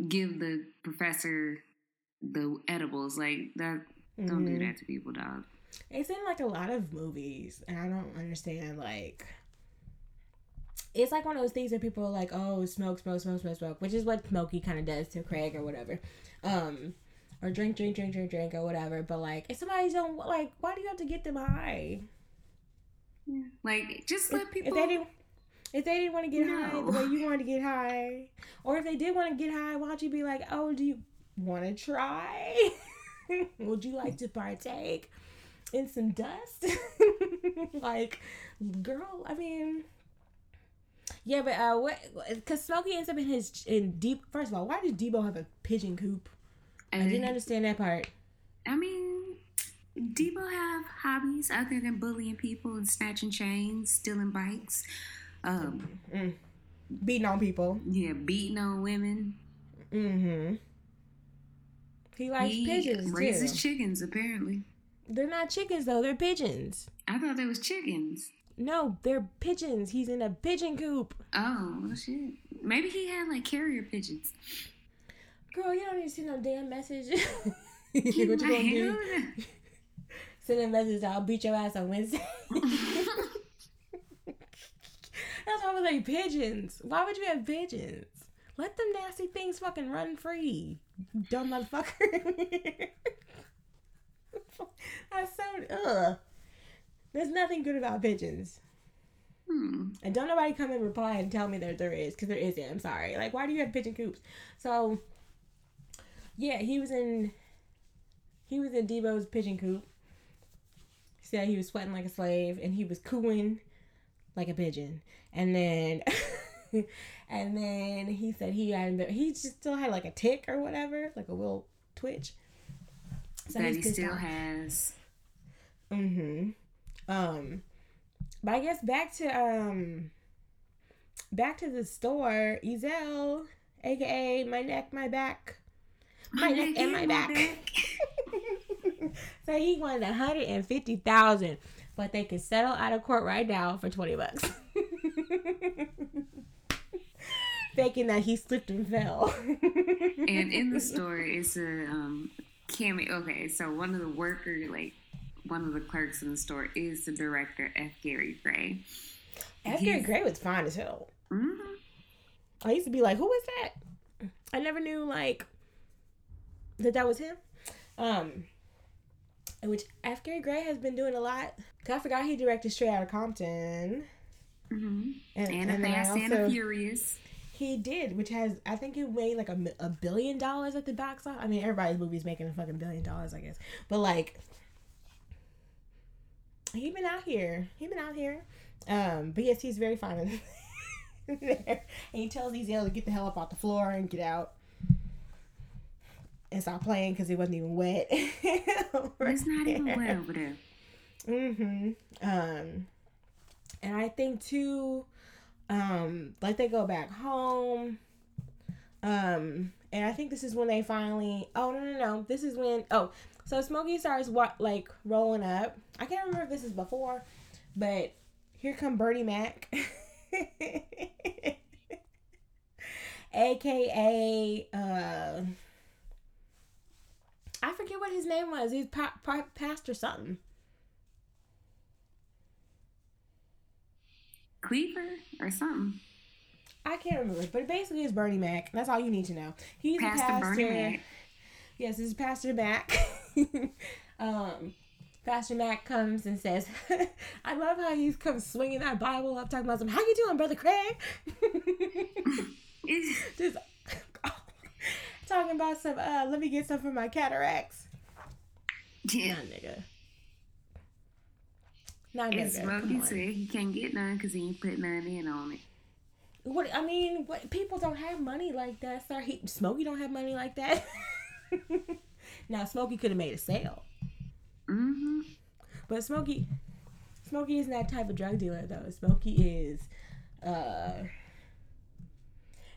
S4: give the professor the edibles like that don't do
S2: mhm.
S4: that to people dog
S2: It's in like a lot of movies, and I don't understand. Like, it's like one of those things where people are like, "Oh, smoke, smoke, smoke, smoke, smoke," which is what Smokey kind of does to Craig or whatever, um, or drink, drink, drink, drink, drink, or whatever. But like, if somebody's don't like, why do you have to get them high?
S4: Like just
S2: If,
S4: let
S2: if
S4: people
S2: they didn't, if they didn't want to get high the way you wanted to get high, or if they did want to get high, why don't you be like, "Oh, do you want to try? Would you like to partake?" in some dust. like, girl, I mean, yeah, but uh, what? Because Smokey ends up in his in deep. First of all, why does Debo have a pigeon coop? I didn't understand that part.
S4: I mean Debo have hobbies other than bullying people and snatching chains stealing bikes um
S2: Beating on people.
S4: yeah beating on women
S2: Mm-hmm. He likes
S4: he
S2: pigeons
S4: raises
S2: too.
S4: chickens apparently
S2: they're not chickens though; they're pigeons.
S4: I thought they was chickens.
S2: No, they're pigeons. He's in a pigeon coop.
S4: Oh well, shit. Maybe he had like carrier pigeons.
S2: Girl, you don't need to send no damn message. What you gonna do? Send a message. I'll beat your ass on Wednesday. That's why I was like pigeons. Why would you have pigeons? Let them nasty things fucking run free, dumb motherfucker. That's so ugh. There's nothing good about pigeons.
S4: Hmm.
S2: And don't nobody come and reply and tell me that there is, because there isn't. I'm sorry. Like, why do you have pigeon coops? So, yeah, he was in. He was in Debo's pigeon coop. He said he was sweating like a slave, and he was cooing like a pigeon. And then, and then he said he had he just still had like a tick or whatever, like a little twitch. So
S4: that he still
S2: off.
S4: has.
S2: Mm-hmm. Um, but I guess back to um, back to the store. Ezal, aka my neck, my back, my, neck, and my back. so he wanted a hundred and fifty thousand, but they could settle out of court right now for twenty bucks. Thinking that he slipped and fell.
S4: and in the store it's a um cameo okay so one of the worker like one of the clerks in the store is the director f gary gray
S2: F. Gary Gray was fine as hell.
S4: Mhm.
S2: I used to be like, who is that? I never knew like that that was him. Um, which F. Gary Gray has been doing a lot. I forgot he directed Straight Outta Compton,
S4: Mhm.
S2: and,
S4: and a
S2: and
S4: fast and
S2: also-
S4: a furious
S2: he did, which has I think it made like a, a billion dollars at the box office. I mean, everybody's movie's making a fucking billion dollars, I guess. But like, he been out here. He been out here. Um, but yes, he's very fine in there. And he tells Ezal to get the hell up off the floor and get out. And stop playing because it wasn't even wet.
S4: it's not even wet over there
S2: Mm-hmm. Um, and I think too, um, like they go back home. Um, and I think this is when they finally. Oh no no no! This is when. Oh, so Smokey starts what like rolling up. I can't remember if this is before, but here come Bernie Mac, aka uh. I forget what his name was. He's pa- pa- pastor something.
S4: Clever or something
S2: I can't remember, but basically it's Bernie Mac. That's all you need to know. He's
S4: Pastor
S2: a pastor.
S4: Bernie Mac.
S2: Yes, is Pastor Mac. um, Pastor Mac comes and says, "I love how he come swinging that Bible up, talking about some. How you doing, brother Craig?
S4: It's,
S2: Just talking about some. Uh, let me get some for my cataracts.
S4: yeah.
S2: Nah, nigga. Nah,
S4: And
S2: nigga.
S4: Smokey said he can't get none because he ain't put none in on it.
S2: What I mean, what people don't have money like that, sir. He Smokey don't have money like that. now Smokey could have made a sale,
S4: Mm-hmm.
S2: but Smokey, Smokey isn't that type of drug dealer though. Smokey is, uh,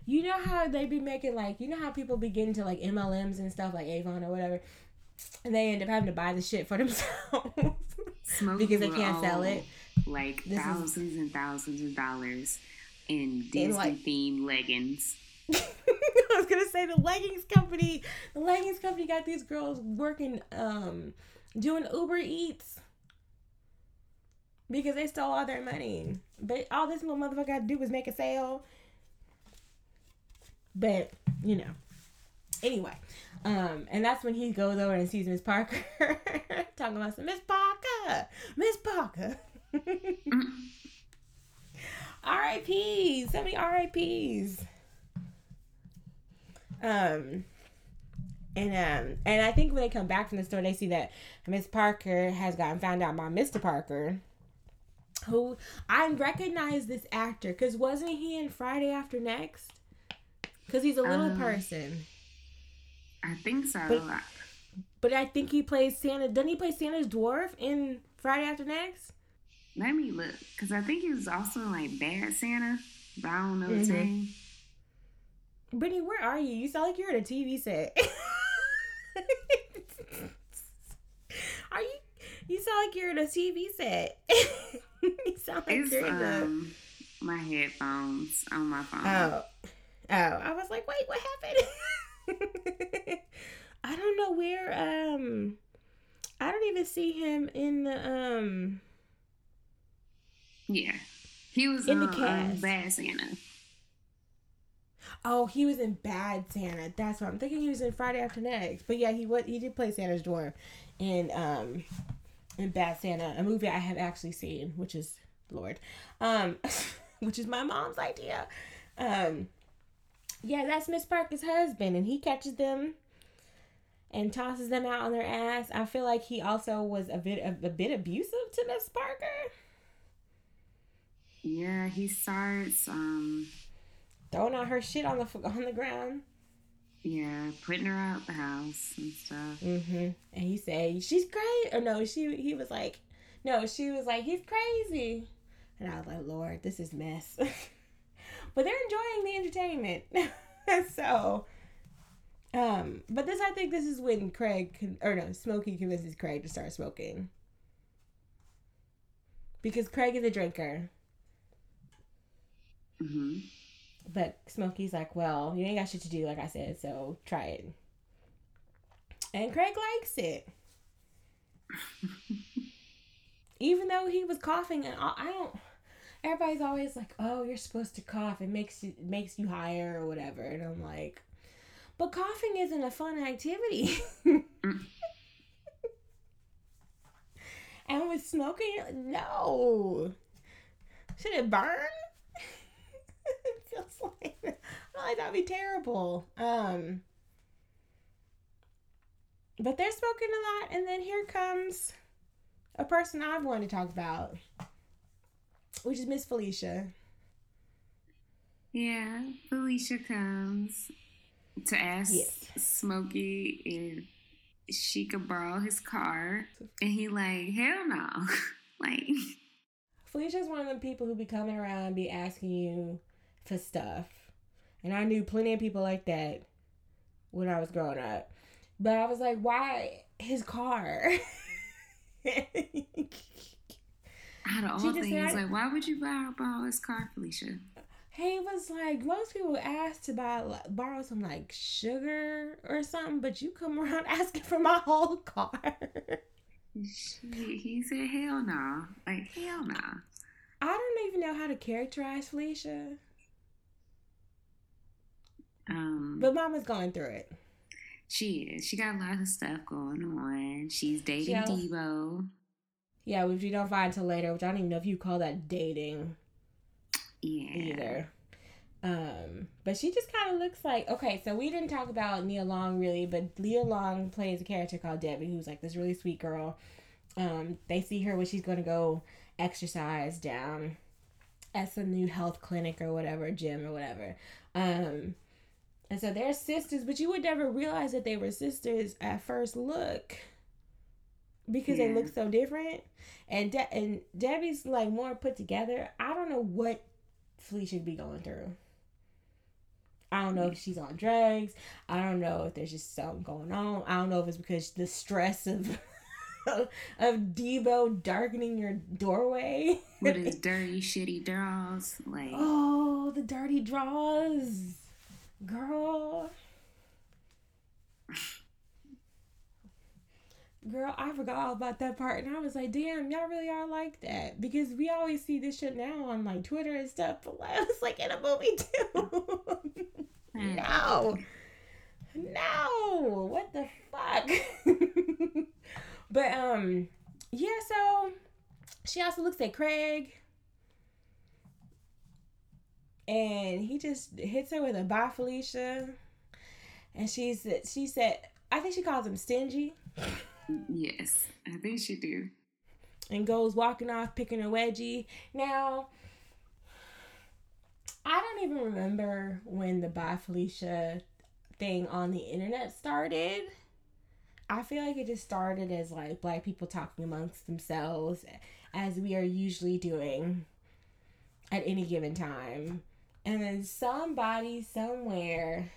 S2: you know how they be making like you know how people be getting to like MLMs and stuff like Avon or whatever, and they end up having to buy the shit for themselves because they can't sell it.
S4: Like
S2: This is-
S4: thousands and thousands of dollars in
S2: In,
S4: Disney
S2: like-
S4: themed leggings.
S2: I was gonna say the leggings company. The leggings company got these girls working, um, doing Uber Eats because they stole all their money. But all this little motherfucker had to do was make a sale. But you know, anyway, um, and that's when he goes over and sees Miss Parker talking about some Miss Parker, Miss Parker. R.I.P. So many R.I.P.s. Um, and um, and I think when they come back from the store, they see that Miss Parker has gotten found out by Mr. Parker, who I recognize this actor because wasn't he in Friday After Next? Because he's a little
S4: Um,
S2: person,
S4: I think so.
S2: But- but I think he plays Santa. Doesn't he play Santa's dwarf in Friday After Next?
S4: Let me look, because I think he was also like Bad Santa, but I don't know his
S2: Mhm.
S4: name.
S2: Brittany, where are you? You sound like you're at a TV set. are you? You sound like you're at a TV set. you sound like
S4: It's
S2: you're in
S4: um my headphones on my phone.
S2: Oh, oh! I was like, wait, what happened? I don't know where. Um, I don't even see him in the. Um,
S4: Yeah, he was
S2: In the
S4: on, um,
S2: cast.
S4: Bad Santa.
S2: oh, he was in Bad Santa. That's what I'm thinking. He was in Friday After Next. But yeah, he was. He did play Santa's dwarf in um, in Bad Santa, a movie I have actually seen, which is Lord, um, which is my mom's idea. Um, yeah, that's Miss Parker's husband, and he catches them and tosses them out on their ass. I feel like he also was a bit a, a bit abusive to Miss Parker,
S4: Yeah, he starts um
S2: throwing out her shit on the on the ground.
S4: yeah putting her out the house and stuff.
S2: Mm-hmm. And he said she's crazy. Or no, she he was like, no, she was like he's crazy. And I was like, Lord, this is mess. but they're enjoying the entertainment. so, um, but this I think this is when Craig con- or no Smokey convinces Craig to start smoking because Craig is a drinker.
S4: hmm
S2: But Smokey's like, well, you ain't got shit to do, like I said, so try it. And Craig likes it. Even though he was coughing, and all, I don't. Everybody's always like, "Oh, you're supposed to cough. It makes you it makes you higher or whatever." And I'm like, "But coughing isn't a fun activity." and with smoking, no. Should it burn? it feels like I feel like that'd be terrible. Um, but they're smoking a lot, and then here comes a person I've wanted to talk about, which is Miss Felicia.
S4: Yeah, Felicia comes to ask
S2: Yes.
S4: Smokey if she could borrow his car, and he like hell no, like
S2: Felicia's one of the people who be coming around and be asking you for stuff. And I knew plenty of people like that when I was growing up. But I was like, why his car?
S4: out of all
S2: She
S4: things, like why would you borrow, borrow his car, Felicia?
S2: he was like, most people ask to buy borrow some like sugar or something, but you come around asking for my whole car.
S4: She, he said hell no, like hell no.
S2: I don't even know how to characterize Felicia.
S4: Um,
S2: But Mama's going through it.
S4: she is. She got a lot of stuff going on. She's dating
S2: Yeah.
S4: Debo.
S2: Yeah, which you don't find till later, which I don't even know if you call that dating
S4: Yeah.
S2: either. Um, but she just kind of looks like okay. So we didn't talk about Nia Long really, but Nia Long plays a character called Debbie, who's like this really sweet girl. Um, they see her when she's going to go exercise down at some new health clinic or whatever, gym or whatever. Um, and so they're sisters, but you would never realize that they were sisters at first look because they look so different. And De- and Debbie's like more put together. I don't know what Felicia be going through. I don't know if she's on drugs. I don't know if there's just something going on. I don't know if it's because the stress of of Debo darkening your doorway.
S4: With his dirty, shitty draws. Like,
S2: oh, the dirty draws, girl. Girl, I forgot all about that part, and I was like, "Damn, y'all really are like that." Because we always see this shit now on like Twitter and stuff, but I was like in a movie too. no, no, what the fuck? but um, yeah. So she also looks at Craig, and he just hits her with a "Bye, Felicia," and she's she said, I think she calls him stingy.
S4: yes, I think she do.
S2: and goes walking off picking a wedgie. Now, I don't even remember when the Bye Felicia thing on the internet started. I feel like it just started as like black people talking amongst themselves, as we are usually doing at any given time. And then somebody somewhere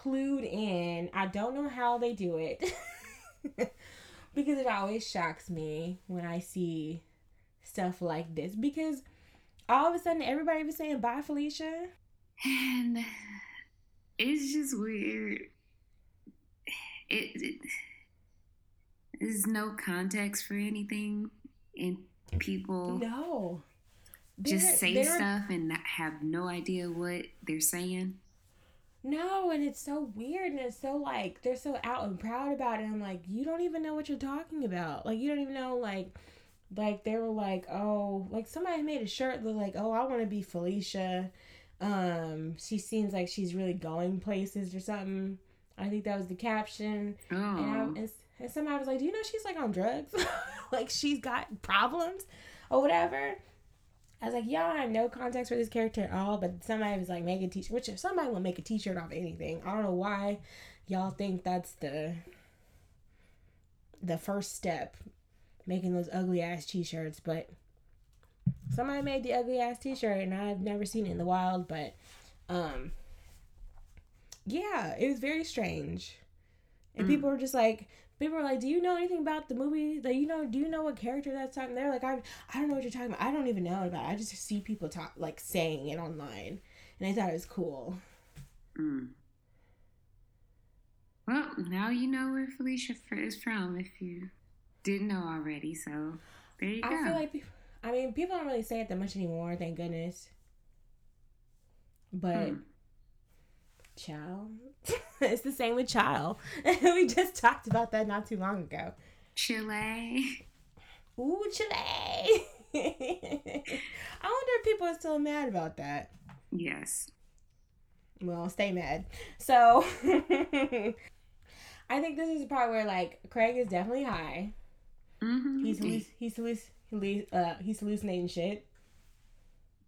S2: clued in. I don't know how they do it. because it always shocks me when I see stuff like this. Because all of a sudden everybody was saying bye Felicia.
S4: And it's just weird. It, it there's no context for anything, and people
S2: No.
S4: just
S2: They're-
S4: say
S2: they're-
S4: stuff and have no idea what they're saying.
S2: No, and it's so weird and it's so like they're so out and proud about it. I'm like, you don't even know what you're talking about. Like you don't even know like like they were like, oh, like somebody made a shirt that like, oh, I want to be Felicia. Um, she seems like she's really going places or something. I think that was the caption.
S4: Oh,
S2: And, I, and, and somebody was like, do you know she's like on drugs? like she's got problems or whatever. I was like, y'all have no context for this character at all, but somebody was like, make a t-shirt, which if somebody will make a t-shirt off anything. I don't know why y'all think that's the the first step, making those ugly ass t-shirts, but somebody made the ugly ass t-shirt and I've never seen it in the wild, but um yeah, it was very strange. And
S4: Mm.
S2: people were just like, people were like, "Do you know anything about the movie? That you know? Do you know what character that's talking?" They're like, "I, I don't know what you're talking about. I don't even know about. It. I just see people talk like saying it online, and I thought it was cool."
S4: Mm. Well, now you know where Felicia is from if you didn't know already. So there you go.
S2: I feel like, people, I mean, people don't really say it that much anymore. Thank goodness. But,
S4: Hmm.
S2: Child, it's the same with child. we just talked about that not too long ago.
S4: Chile.
S2: Ooh, Chile. I wonder if people are still mad about that.
S4: Yes.
S2: Well, stay mad. So, I think this is the part where like Craig is definitely high.
S4: Mm-hmm.
S2: He's halluc- he's halluc- uh, he's hallucinating shit.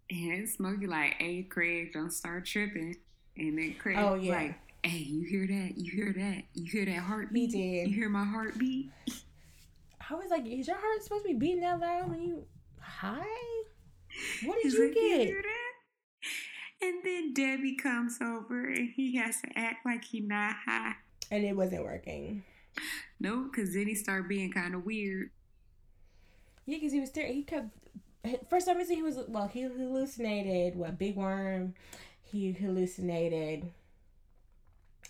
S4: and Smokey like, "Hey, Craig, don't start tripping." And then Craig
S2: Oh, yeah.
S4: like, "Hey, you hear that? You hear that? You hear that heartbeat?
S2: did.
S4: You hear my heartbeat?"
S2: I was like, is your heart supposed to be beating that loud when you high? What did
S4: He's
S2: you
S4: like,
S2: get?
S4: hear that? And then Debbie comes over and he has to act like he not high.
S2: And it wasn't working.
S4: No, because then he started being kind of weird.
S2: Yeah, because he was staring. He kept. For some reason, he was well. He hallucinated what big worm. He hallucinated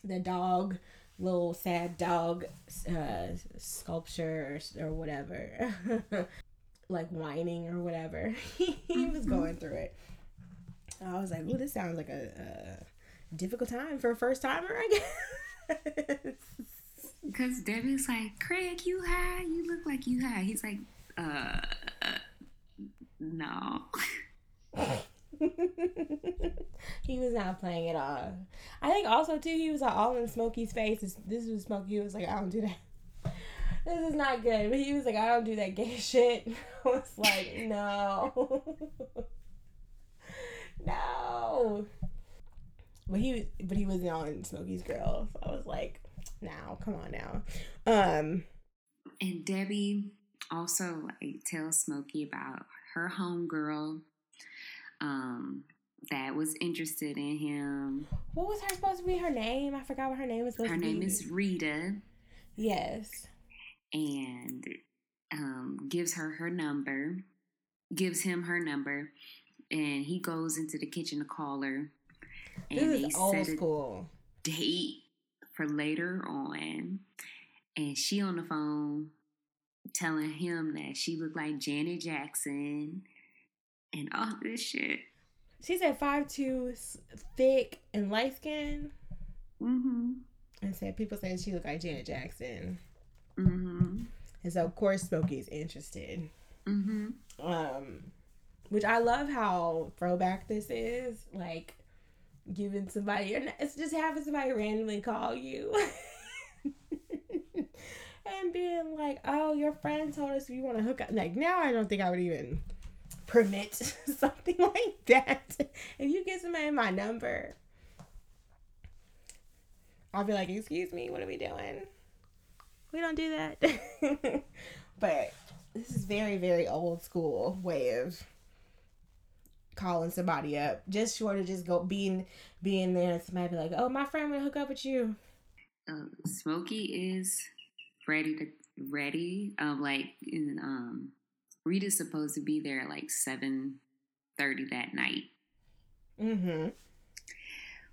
S2: the dog, little sad dog uh, sculpture or, or whatever, like whining or whatever. he was going through it. I was like, "Ooh, this sounds like a, difficult time for a first timer, I guess.
S4: Because Debbie's like, Craig, you high? You look like you high. He's like, uh, no.
S2: he was not playing at all. I think also too he was like, all in Smokey's face. This, was Smokey. Was like, I don't do that. This is not good. But he was like, I don't do that gay shit. I was like, no, no. But he was, but he wasn't on Smokey's girl. So I was like, now, come on now. Um,
S4: And Debbie also like tells Smokey about her homegirl um, that was interested in him.
S2: what was her supposed to be? Her name? I forgot what her name was supposed
S4: Her
S2: to be.
S4: name is Rita,
S2: yes.
S4: and um, gives her her number, gives him her number, and he goes into the kitchen to call her. And
S2: This
S4: they
S2: is old
S4: set a
S2: school.
S4: date for later on, and she on the phone telling him that she looked like Janet Jackson and all this shit.
S2: She said five two, thick and light skin,
S4: Mm-hmm.
S2: and said people said she looked like Janet Jackson,
S4: Mm-hmm.
S2: and so of course Smokey's interested.
S4: Mm-hmm.
S2: Um, which I love how throwback this is, like giving somebody, it's just having somebody randomly call you. And being like, oh, your friend told us you want to hook up. Like, now I don't think I would even permit something like that. If you give somebody my number, I'll be like, excuse me, what are we doing? We don't do that. but this is very, very old school way of calling somebody up. Just short of just go being being there and somebody be like, oh, my friend to hook up with you.
S4: Uh, Smokey is ready to ready. Um, like in, um, Rita's supposed to be there at like seven thirty that night,
S2: Mm-hmm.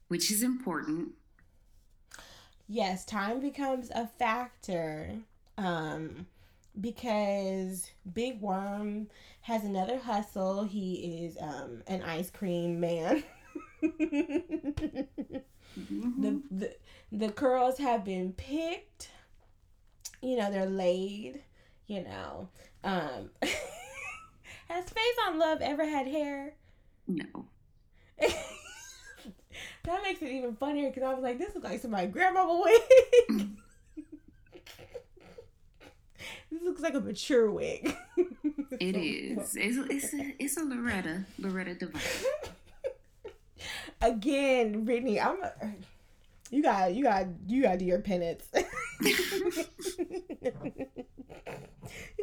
S4: which is important.
S2: Yes, time becomes a factor. Um because Big Worm has another hustle. He is um an ice cream man.
S4: Mhm.
S2: the, the the curls have been picked. You know, they're laid, you know. Um Has Face on Love ever had hair?
S4: No,
S2: that makes it even funnier because I was like, this looks like somebody grandmama wig. this looks like a mature wig.
S4: it is. It's it's a, it's a Loretta Loretta Devine.
S2: Again, Brittany, I'm. A, you got, you got, you got to do your penance. you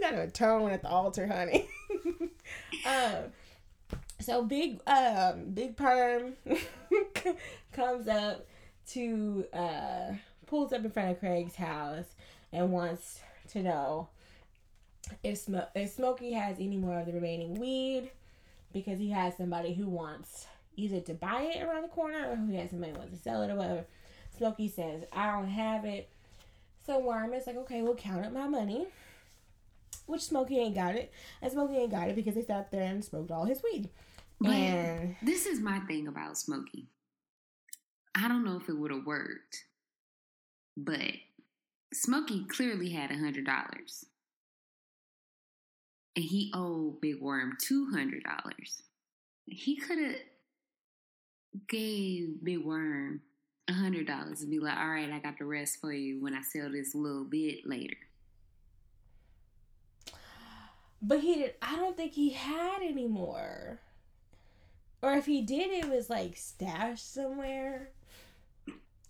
S2: got to atone at the altar, honey. um, so big, um, big perm comes up to uh pulls up in front of Craig's house and wants to know if Sm- if Smokey has any more of the remaining weed because he has somebody who wants either to buy it around the corner or who has somebody who wants to sell it or whatever. Smokey says, I don't have it. So Worm is like, okay, we'll count up my money. Which Smokey ain't got it. And Smokey ain't got it because they sat there and smoked all his weed.
S4: But
S2: And
S4: this is my thing about Smokey. I don't know if it would have worked, but Smokey clearly had a hundred dollars, and he owed Big Worm two hundred dollars. He could have gave Big Worm a hundred dollars and be like, "All right, I got the rest for you when I sell this little bit later."
S2: but he did I don't think he had any more. Or if he did it was like stashed somewhere.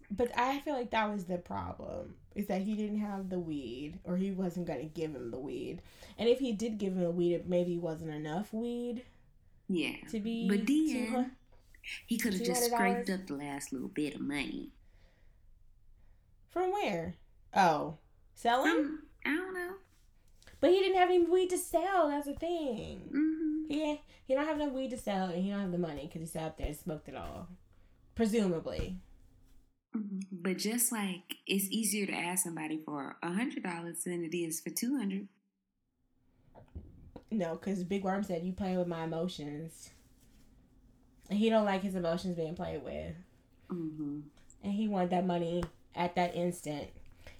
S2: But I feel like that was the problem. Is that he didn't have the weed or he wasn't gonna give him the weed. And if he did give him the weed, it maybe wasn't enough weed
S4: Yeah,
S2: to be
S4: but then he could have just scraped up the last little bit of money.
S2: From where? Oh. Selling?
S4: Um, I don't know.
S2: But he didn't have any weed to sell. That's the thing.
S4: hmm
S2: He he don't have enough weed to sell, and he don't have the money because he sat up there and smoked it all, presumably.
S4: Mhm. But just like it's easier to ask somebody for a hundred dollars than it is for two hundred.
S2: No, because Big Worm said you playing with my emotions, he don't like his emotions being played with.
S4: Mm-hmm.
S2: and he wanted that money at that instant.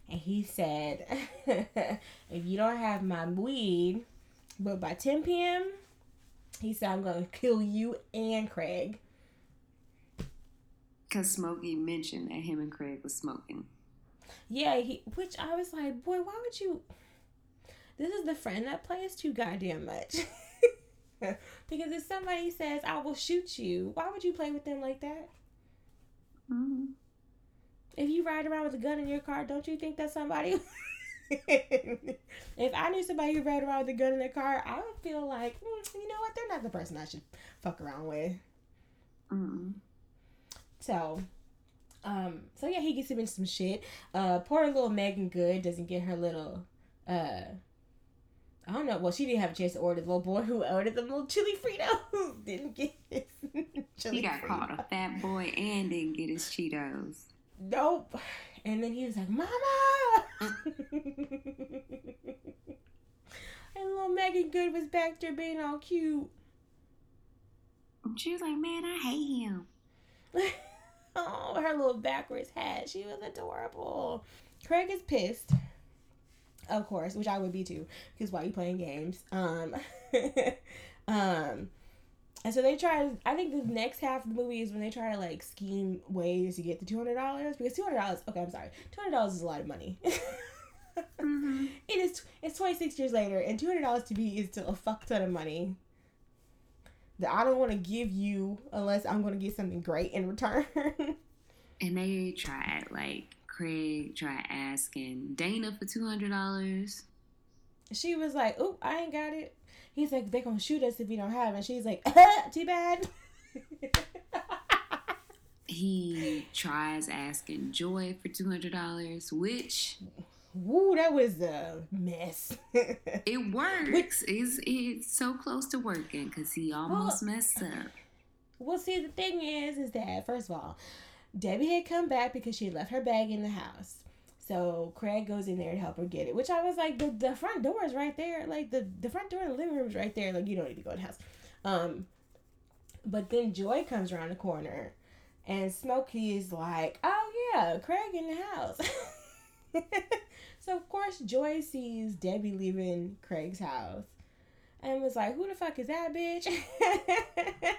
S2: And he said, if you don't have my weed, but by 10 p.m., he said, I'm going to kill you and Craig.
S4: Because Smokey mentioned that him and Craig was smoking.
S2: Yeah, he, which I was like, boy, why would you? This is the friend that plays too goddamn much. because if somebody says, I will shoot you, why would you play with them like that?
S4: Mm-hmm.
S2: If you ride around with a gun in your car, don't you think that somebody? if I knew somebody who rode around with a gun in their car, I would feel like, mm, you know what, they're not the person I should fuck around with.
S4: Mm-hmm.
S2: So, um, so yeah, he gets him in some shit. Uh, poor little Meagan Good doesn't get her little, uh, I don't know. Well, she didn't have a chance to order the little boy who ordered the little chili Fritos. didn't get his chili
S4: He got
S2: Frito.
S4: called a fat boy and didn't get his Cheetos.
S2: Nope. And then he was like, Mama! and little Meagan Good was back there being all cute.
S4: She was like, man, I hate him.
S2: oh, her little backwards hat. She was adorable. Craig is pissed. Of course, which I would be too, because why are you playing games? Um, um, and so they try. I think the next half of the movie is when they try to like scheme ways to get the two hundred dollars because two hundred dollars. Okay, I'm sorry, two hundred dollars is a lot of money.
S4: Mm-hmm.
S2: It is. It's twenty six years later, and two hundred dollars to me is still a fuck ton of money. That I don't want to give you unless I'm going to get something great in return.
S4: And they tried, like, Craig tried asking Dana for $200.
S2: she was like, "Oop, I ain't got it." He's like, "They gonna shoot us if we don't have it." She's like, "Too bad."
S4: He tries asking Joy for $200, which
S2: Woo, that was a mess.
S4: it works. It's, it's so close to working because he almost messed up.
S2: Well, see, the thing is, is that first of all, Debbie had come back because she left her bag in the house. So Craig goes in there to help her get it, which I was like, the, the front door is right there. Like the, the front door of the living room is right there. Like you don't need to go in the house. Um, but then Joy comes around the corner, and Smokey is like, "Oh yeah, Craig in the house." so of course Joy sees Debbie leaving Craig's house, and was like, "Who the fuck is that bitch?"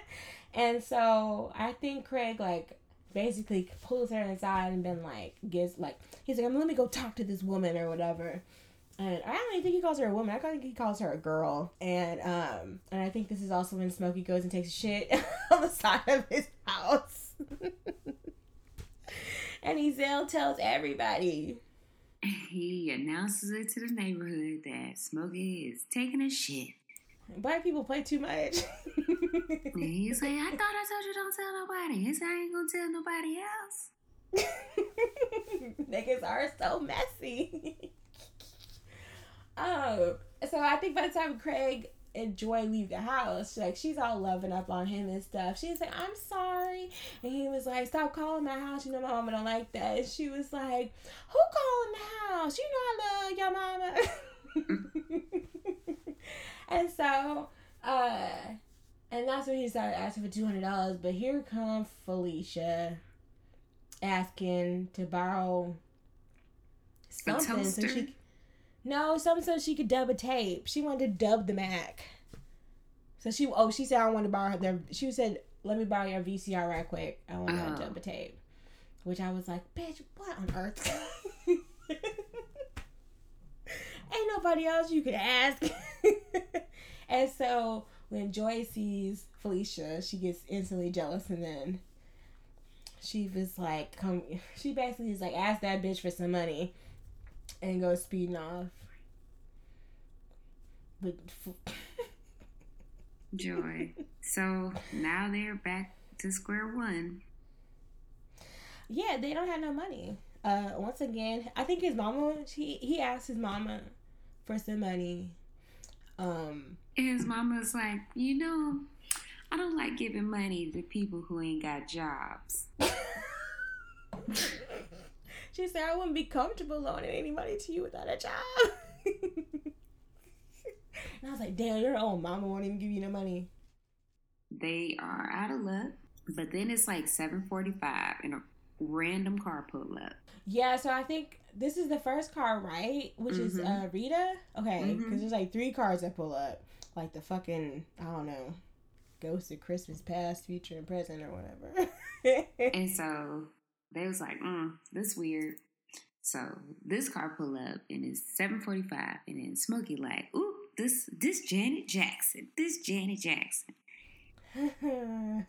S2: and so I think Craig like basically pulls her inside and been like gives like he's like, "Let me go talk to this woman or whatever." And I don't even think he calls her a woman. I think he calls her a girl. And um, and I think this is also when Smokey goes and takes a shit on the side of his house. and Ezal tells everybody.
S4: He announces it to the neighborhood that Smokey is taking a shit.
S2: Black people play too much.
S4: He's like, I thought I told you don't tell nobody. Said, I ain't gonna tell nobody else.
S2: Niggas are so messy. oh, so I think by the time Craig and Joy leave the house, like she's all loving up on him and stuff. She's like, "I'm sorry," and he was like, "Stop calling my house. You know my mama don't like that." And she was like, "Who calling the house? You know I love your mama." Mm. and so, uh, and that's when he started asking for two hundred dollars. But here come Felicia asking to borrow something so she no something so she could dub a tape. She wanted to dub the Mac. So she oh she said I want to borrow their she said let me borrow your VCR right quick. I want to
S4: Oh.
S2: dub a tape. Which I was like, bitch, what on earth? Ain't nobody else you could ask. and so when Joy sees Felicia, she gets instantly jealous and then she was like, come she basically is like, ask that bitch for some money and goes speeding off. But f-
S4: Joy. So now they're back to square one.
S2: yeah, they don't have no money. Uh, once again, I think his mama. He he asked his mama for some money. Um,
S4: And his mama's like, you know, I don't like giving money to people who ain't got jobs.
S2: she said, "I wouldn't be comfortable loaning any money to you without a job." and I was like, "Damn, your own mama won't even give you no money."
S4: They are out of luck. But then it's like 745 and a random car pull up.
S2: Yeah, so I think this is the first car, right? Which is
S4: Mhm.
S2: uh Rita. Okay, because
S4: Mhm.
S2: there's like three cars that pull up, like the fucking I don't know, Ghost of Christmas Past, Future, and Present, or whatever.
S4: And so they was like, mm, this weird. So this car pull up and it's 745 and then Smokey like, ooh, this this Janet Jackson. This Janet Jackson.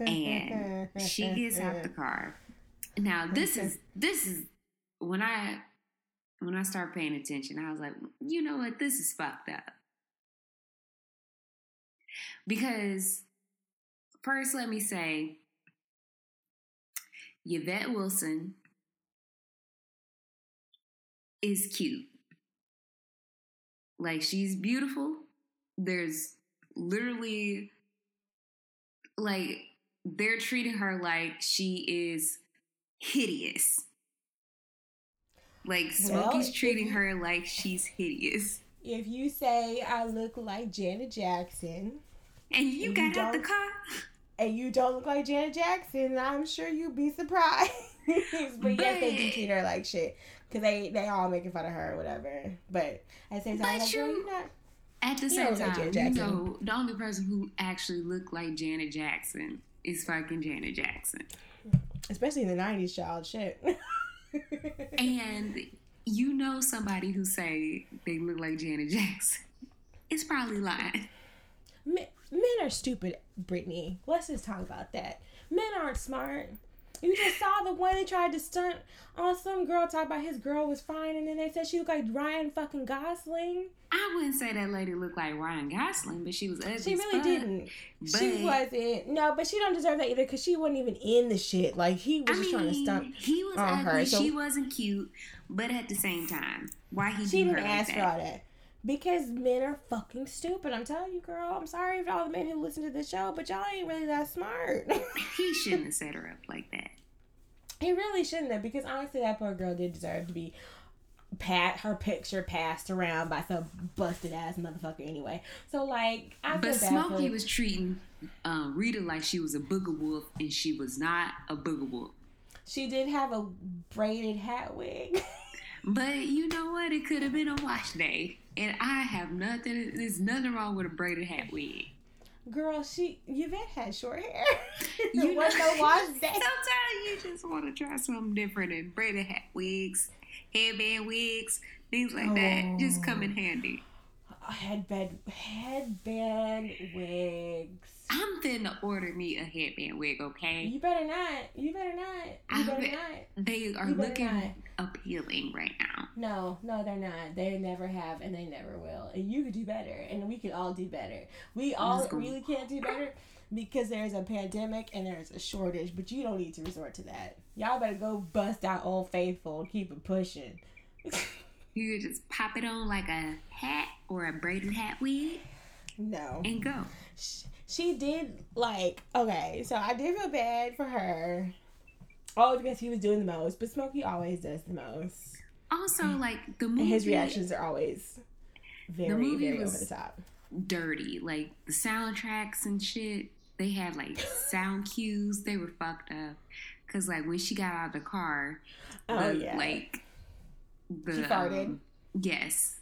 S4: and she gets out the car. Now this is this is when I when I start paying attention, I was like, you know what, this is fucked up. Because first let me say Yvette Wilson is cute. Like she's beautiful. There's literally like they're treating her like she is hideous. Like Smokey's
S2: if
S4: treating
S2: you-
S4: her like she's hideous.
S2: if you say I look like Janet Jackson
S4: And you
S2: You
S4: got out the car?
S2: and you don't look like Janet Jackson, I'm sure you'd be surprised. but yes, they do treat her like shit because they they all making fun of her or whatever. But at the same time,
S4: But
S2: like, girl,
S4: you-
S2: you not.
S4: At the same
S2: don't like
S4: time, you know, the only person who actually looked like Janet Jackson is fucking Janet Jackson.
S2: Especially in the '90s, child shit.
S4: And you know somebody who say they look like Janet Jackson. It's probably lying.
S2: men, are stupid, Brittany. Let's just talk about that. Men aren't smart. You just saw the one that tried to stunt on some girl, talk about his girl was fine, and then they said she looked like Ryan fucking Gosling.
S4: I wouldn't say that lady looked like Ryan Gosling, but she was ugly.
S2: She really didn't. She wasn't. No, but she don't deserve that either because she wasn't even in the shit. Like he was
S4: I
S2: just trying to stunt.
S4: he was
S2: on
S4: ugly.
S2: her, so-
S4: she wasn't cute, but at the same time, why he
S2: She didn't
S4: like
S2: ask for all that. Because men are fucking stupid. I'm telling you, girl. I'm sorry for all the men who listen to this show, but y'all ain't really that smart.
S4: He shouldn't have set her up like that.
S2: He really shouldn't have because honestly, that poor girl did deserve to be pat her picture passed around by some busted ass motherfucker anyway. So like, I
S4: But Smokey
S2: for.
S4: was treating um, Rita like she was a booger wolf, and she was not a booger wolf.
S2: She did have a braided hat wig.
S4: But you know what? It could have been a wash day, and I have nothing. There's nothing wrong with a braided hat wig.
S2: girl, she Yvette had short hair.
S4: You know-
S2: no wash day.
S4: Sometimes you just want to try something different, and braided hat wigs, headband wigs, things like that just come in oh. handy.
S2: Headband, headband wigs.
S4: I'm finna order me a headband wig, okay?
S2: You better not. You better not. You
S4: I
S2: better
S4: bet-
S2: not.
S4: They are looking
S2: not.
S4: Appealing right now.
S2: No, no, they're not. They never have, and they never will. And you could do better, and we could all do better. We all really can't do better because there's a pandemic and there's a shortage. But you don't need to resort to that. Y'all better go bust out Old Faithful and keep it pushing.
S4: You could just pop it on like a hat or a braided hat wig
S2: no,
S4: and go.
S2: Sh- she did like okay. So I did feel bad for her. Oh, because he was doing the most, but Smokey always does the most.
S4: Also, like the
S2: And
S4: movie,
S2: his reactions are always very, very over the top.
S4: dirty. Like the soundtracks and shit, they had like sound cues. They were fucked up. Cause like when she got out of the car,
S2: Oh
S4: the,
S2: yeah.
S4: like the
S2: She farted?
S4: um, yes,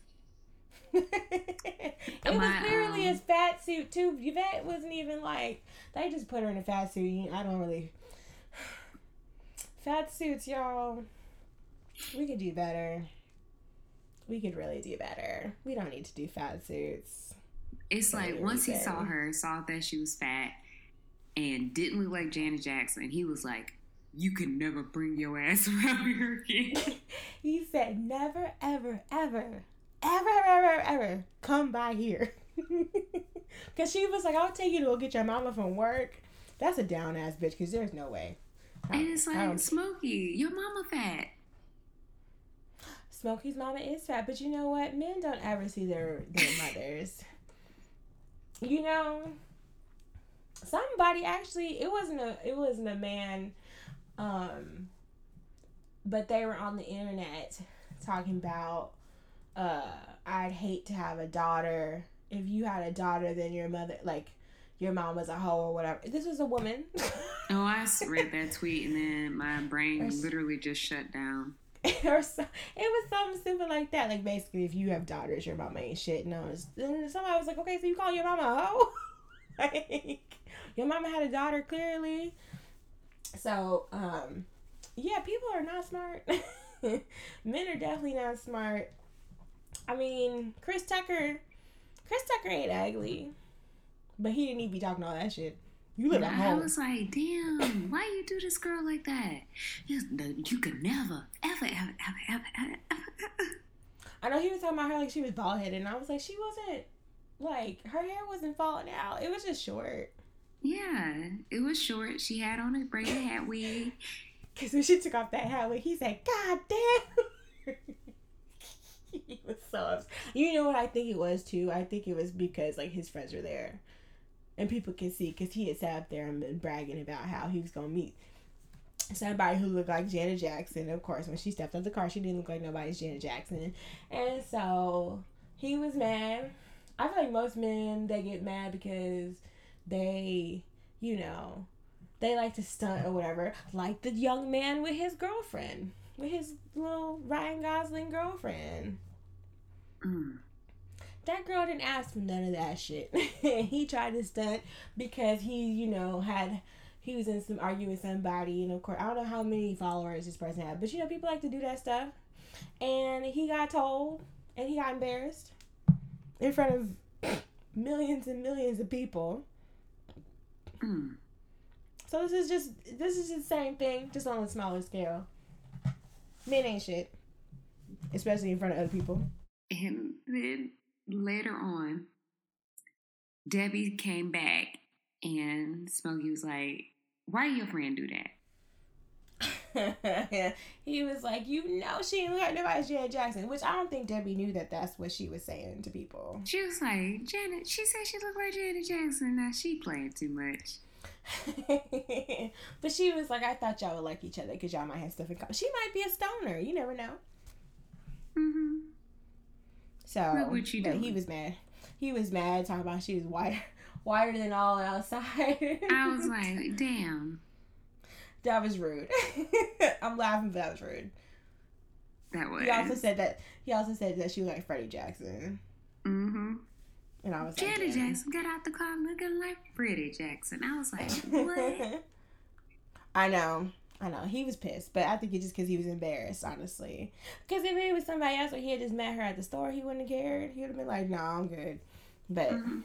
S2: it was clearly
S4: um,
S2: his fat suit too. Yvette wasn't even like they just put her in a fat suit. I don't really fat suits, y'all. We could do better. We could really do better. We don't need to do fat suits.
S4: it's like once he saw her, saw that she was fat and didn't look like Janet Jackson, he was like, "You can never bring your ass around here again."
S2: He said, "Never, ever, ever, ever, ever, ever, ever come by here." Cause she was like, "I'll take you to go get your mama from work." That's a down ass bitch. Cause there's no way.
S4: And it's like,
S2: don't-
S4: Smokey, your mama fat.
S2: Smokey's mama is fat, but you know what? Men don't ever see their their mothers. You know, somebody actually it wasn't a it wasn't a man, um, but they were on the internet talking about uh I'd hate to have a daughter if you had a daughter then your mother like your mom was a hoe or whatever. This was a woman.
S4: Oh, I read that tweet and then my brain
S2: Or
S4: literally just shut down.
S2: or so, it was something stupid like that. Like basically, if you have daughters, your mama ain't shit. No, then somebody was like, okay, so you call your mama a hoe? like your mama had a daughter clearly. So um, yeah, people are not smart. Men are definitely not smart. I mean, Chris Tucker, Chris Tucker ain't ugly, but he didn't even be talking all that shit. You live
S4: at
S2: at
S4: I was like, damn, why you do this girl like that? You, you could never, ever, ever, ever, ever, ever, ever.
S2: I know he was talking about her like she was bald headed, and I was like, she wasn't like her hair wasn't falling out. It was just short.
S4: Yeah, it was short. She had on a braided hat wig.
S2: Cause when she took off that hat, wig, he said, "God damn." he was so upset. You know what I think it was too? I think it was because like his friends were there, and people could see because he had sat up there and been bragging about how he was gonna meet somebody who looked like Janet Jackson. Of course, when she stepped out of the car, she didn't look like nobody's Janet Jackson, and so he was mad. I feel like most men they get mad because they, you know, they like to stunt or whatever, like the young man with his girlfriend, with his little Ryan Gosling girlfriend.
S4: Mm.
S2: That girl didn't ask for none of that shit. he tried to stunt because he, you know, had he was in some argument with somebody, and of course, I don't know how many followers this person had, but you know, people like to do that stuff. And he got told, and he got embarrassed in front of millions and millions of people.
S4: Mm.
S2: So this is just this is the same thing, just on a smaller scale. Men ain't shit, especially in front of other people.
S4: And then later on, Debbie came back and Smokey was like, Why did your friend do that?
S2: he was like, you know, she ain't like nobody's Janet Jackson, which I don't think Debbie knew that that's what she was saying to people.
S4: She was like, Janet, she said she looked like Janet Jackson. Now she playing too much.
S2: but she was like, I thought y'all would like each other because y'all might have stuff in common. She might be a stoner. You never know.
S4: Mm-hmm.
S2: So
S4: what you
S2: but he was mad. He was mad talking about she was whiter, whiter than all outside.
S4: I was like, damn,
S2: that was rude. I'm laughing, but that was rude.
S4: that was.
S2: He also said that he also said that she was like Freddie Jackson,
S4: mm-hmm.
S2: and I was like,
S4: Janet
S2: "Damn."
S4: Jackson got out the car looking like Freddie Jackson. I was like, what?
S2: I know. I know. He was pissed, but I think it's just because he was embarrassed, honestly. Because if it was somebody else or he had just met her at the store, he wouldn't have cared. He would have been like, no, I'm good. But,
S4: Mhm.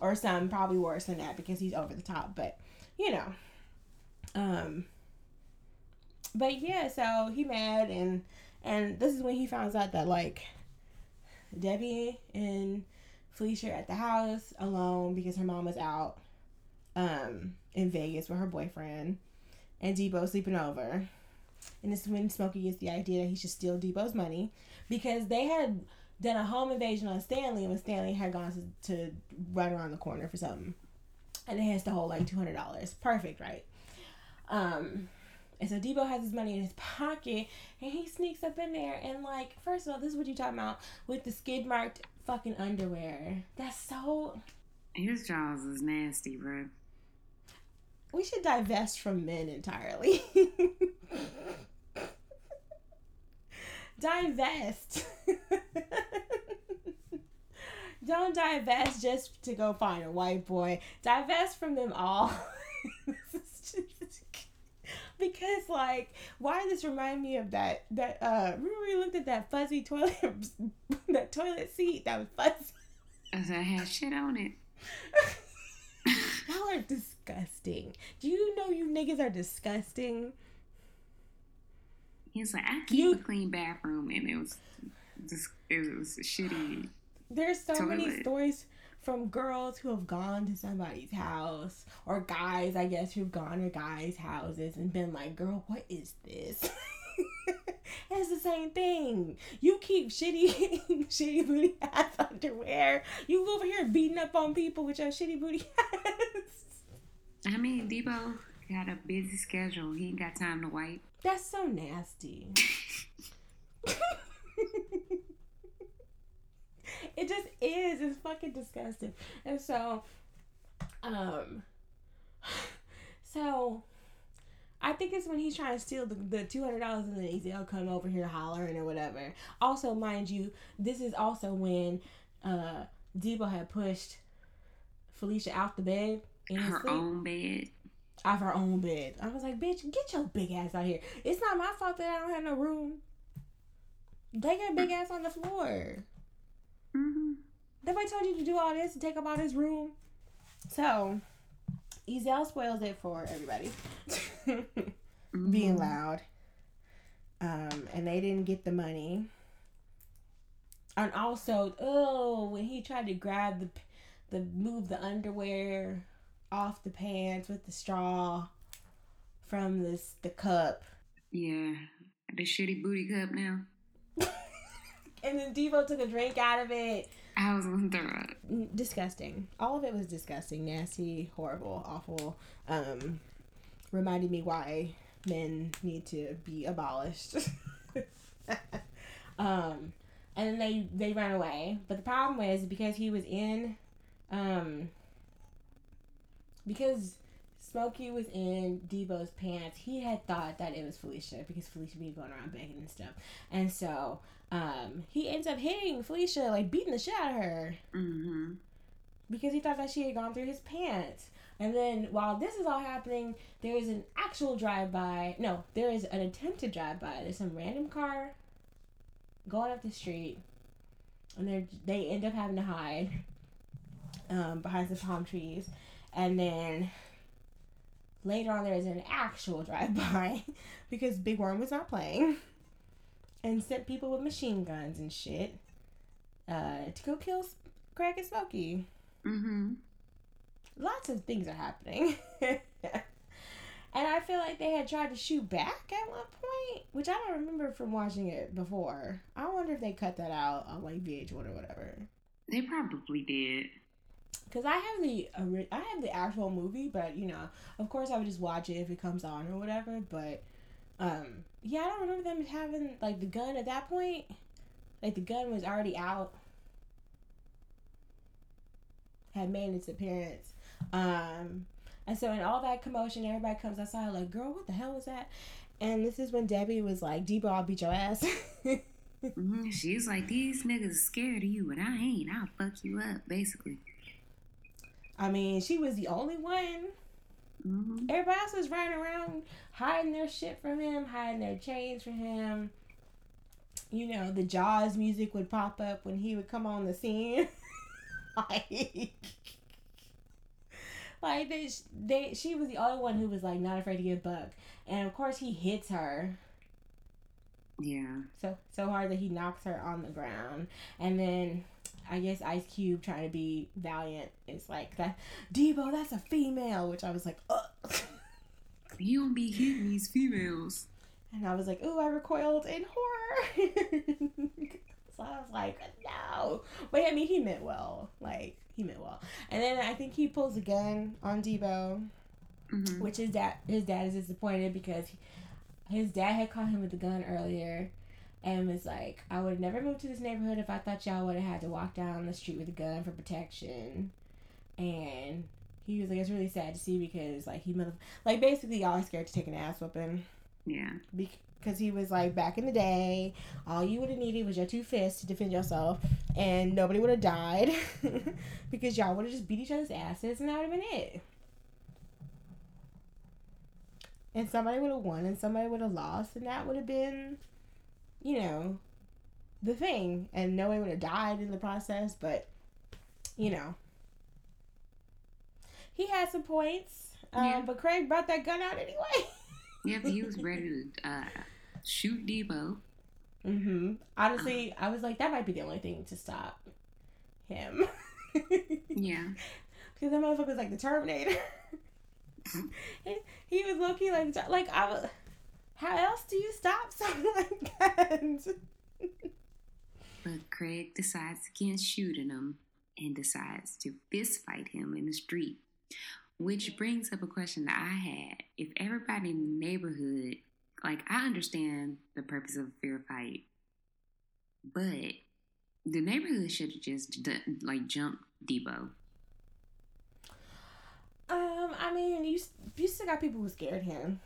S2: or some probably worse than that because he's over the top. But, you know. Um, but yeah, so he mad and, and this is when he finds out that, like, Debbie and Felicia are at the house alone because her mom was out um in Vegas with her boyfriend and Debo sleeping over. And this is when Smokey gets the idea that he should steal Debo's money because they had done a home invasion on Stanley when Stanley had gone to, to run around the corner for something. And it has to hold like two hundred dollars. Perfect, right? Um and so Debo has his money in his pocket and he sneaks up in there and like first of all, this is what you talking about with the skid marked fucking underwear. That's so
S4: His jaws is nasty, bro.
S2: We should divest from men entirely. divest. Don't divest just to go find a white boy. Divest from them all. This is just- because like why does this remind me of that that uh remember we looked at that fuzzy toilet that toilet seat that was fuzzy
S4: As I had shit on it.
S2: Y'all are disgusting. Do you know you niggas are disgusting?
S4: He's like, I keep
S2: You-
S4: a clean bathroom, and it was just it was shitty.
S2: There's so many stories from girls who have gone to somebody's house or guys, I guess, who've gone to guys' houses and been like, "Girl, what is this?" it's the same thing. You keep shitty, shitty booty ass underwear. You over here beating up on people with your shitty booty ass.
S4: I mean, Debo got a busy schedule. He ain't got time to wipe.
S2: That's so nasty. it just is. It's fucking disgusting. And so, um, So I think it's when he's trying to steal the, the two hundred dollars and then Ezal come over here hollering or whatever. Also, mind you, this is also when uh Debo had pushed Felicia out the bed in
S4: Her
S2: sleep,
S4: own bed.
S2: off her own bed. I was like, bitch, get your big ass out here. It's not my fault that I don't have no room. Lay your big ass on the floor.
S4: Mm-hmm.
S2: Nobody told you to do all this and take up all this room. So, Ezal spoils it for everybody. Being loud. Um, and they didn't get the money. And also, oh, when he tried to grab the, the move the underwear off the pants with the straw from this the cup.
S4: Yeah. The shitty booty cup now.
S2: And then Debo took a drink out of it.
S4: I was gonna throw up.
S2: N- disgusting. All of it was disgusting, nasty, horrible, awful. Um, reminded me why men need to be abolished. um, and then they they ran away. But the problem was because he was in, um, because Smokey was in Debo's pants. He had thought that it was Felicia because Felicia be going around begging and stuff, and so um, he ends up hitting Felicia, like beating the shit out of her
S4: Mm-hmm.
S2: because he thought that she had gone through his pants. And then while this is all happening, there is an actual drive by. No, there is an attempted drive by. There's some random car going up the street, and they they end up having to hide um, behind some palm trees. And then later on, there is an actual drive by because Big Worm was not playing and sent people with machine guns and shit uh, to go kill Craig and Smokey
S4: Mm-hmm.
S2: lots of things are happening. and I feel like they had tried to shoot back at one point, which I don't remember from watching it before. I wonder if they cut that out on like VH1 or whatever.
S4: They probably did.
S2: Cause I have the I have the actual movie, but you know, of course, I would just watch it if it comes on or whatever. But um, yeah, I don't remember them having like the gun at that point. Like the gun was already out, had made its appearance. Um, and so in all that commotion, everybody comes outside like, "Girl, what the hell was that?" And this is when Debbie was like, "Debo, I'll beat your ass."
S4: hmm She's like, these niggas scared of you, and I ain't. I'll fuck you up, basically.
S2: I mean, she was the only one
S4: Mm-hmm.
S2: Everybody else was running around hiding their shit from him, hiding their chains from him. You know, the Jaws music would pop up when he would come on the scene. like, like they, they, she was the only one who was like not afraid to get bucked, and of course he hits her
S4: Yeah.
S2: so so hard that he knocks her on the ground, and then I guess Ice Cube trying to be valiant is like that. Debo, that's a female, which I was like, ugh.
S4: You don't be hitting these females.
S2: And I was like, ooh, I recoiled in horror. so I was like, no. But I mean, he meant well. Like, he meant well. And then I think he pulls a gun on Debo,
S4: Mm-hmm.
S2: which his dad, his dad is disappointed because his dad had caught him with the gun earlier and was like, I would have never moved to this neighborhood if I thought y'all would have had to walk down the street with a gun for protection. And he was like, it's really sad to see because, like, he, mother- like, basically, y'all are scared to take an ass whooping
S4: Yeah.
S2: because he was like back in the day all you would have needed was your two fists to defend yourself and nobody would have died because y'all would have just beat each other's asses and that would have been it and somebody would have won and somebody would have lost and that would have been you know the thing and nobody would have died in the process but you know he had some points um,
S4: Yeah.
S2: but craig brought that gun out anyway
S4: Yep, he was ready to uh, shoot Debo.
S2: Mm-hmm. Honestly, I was like, that might be the only thing to stop him.
S4: Yeah.
S2: Because that motherfucker was like the Terminator. he, he was low key like, like I was. How else do you stop something like that?
S4: But Craig decides against shooting him and decides to fist fight him in the street. Which brings up a question that I had. If everybody in the neighborhood, like, I understand the purpose of a fair fight, but the neighborhood should have just, like, jumped Debo.
S2: Um, I mean, you you still got people who scared him.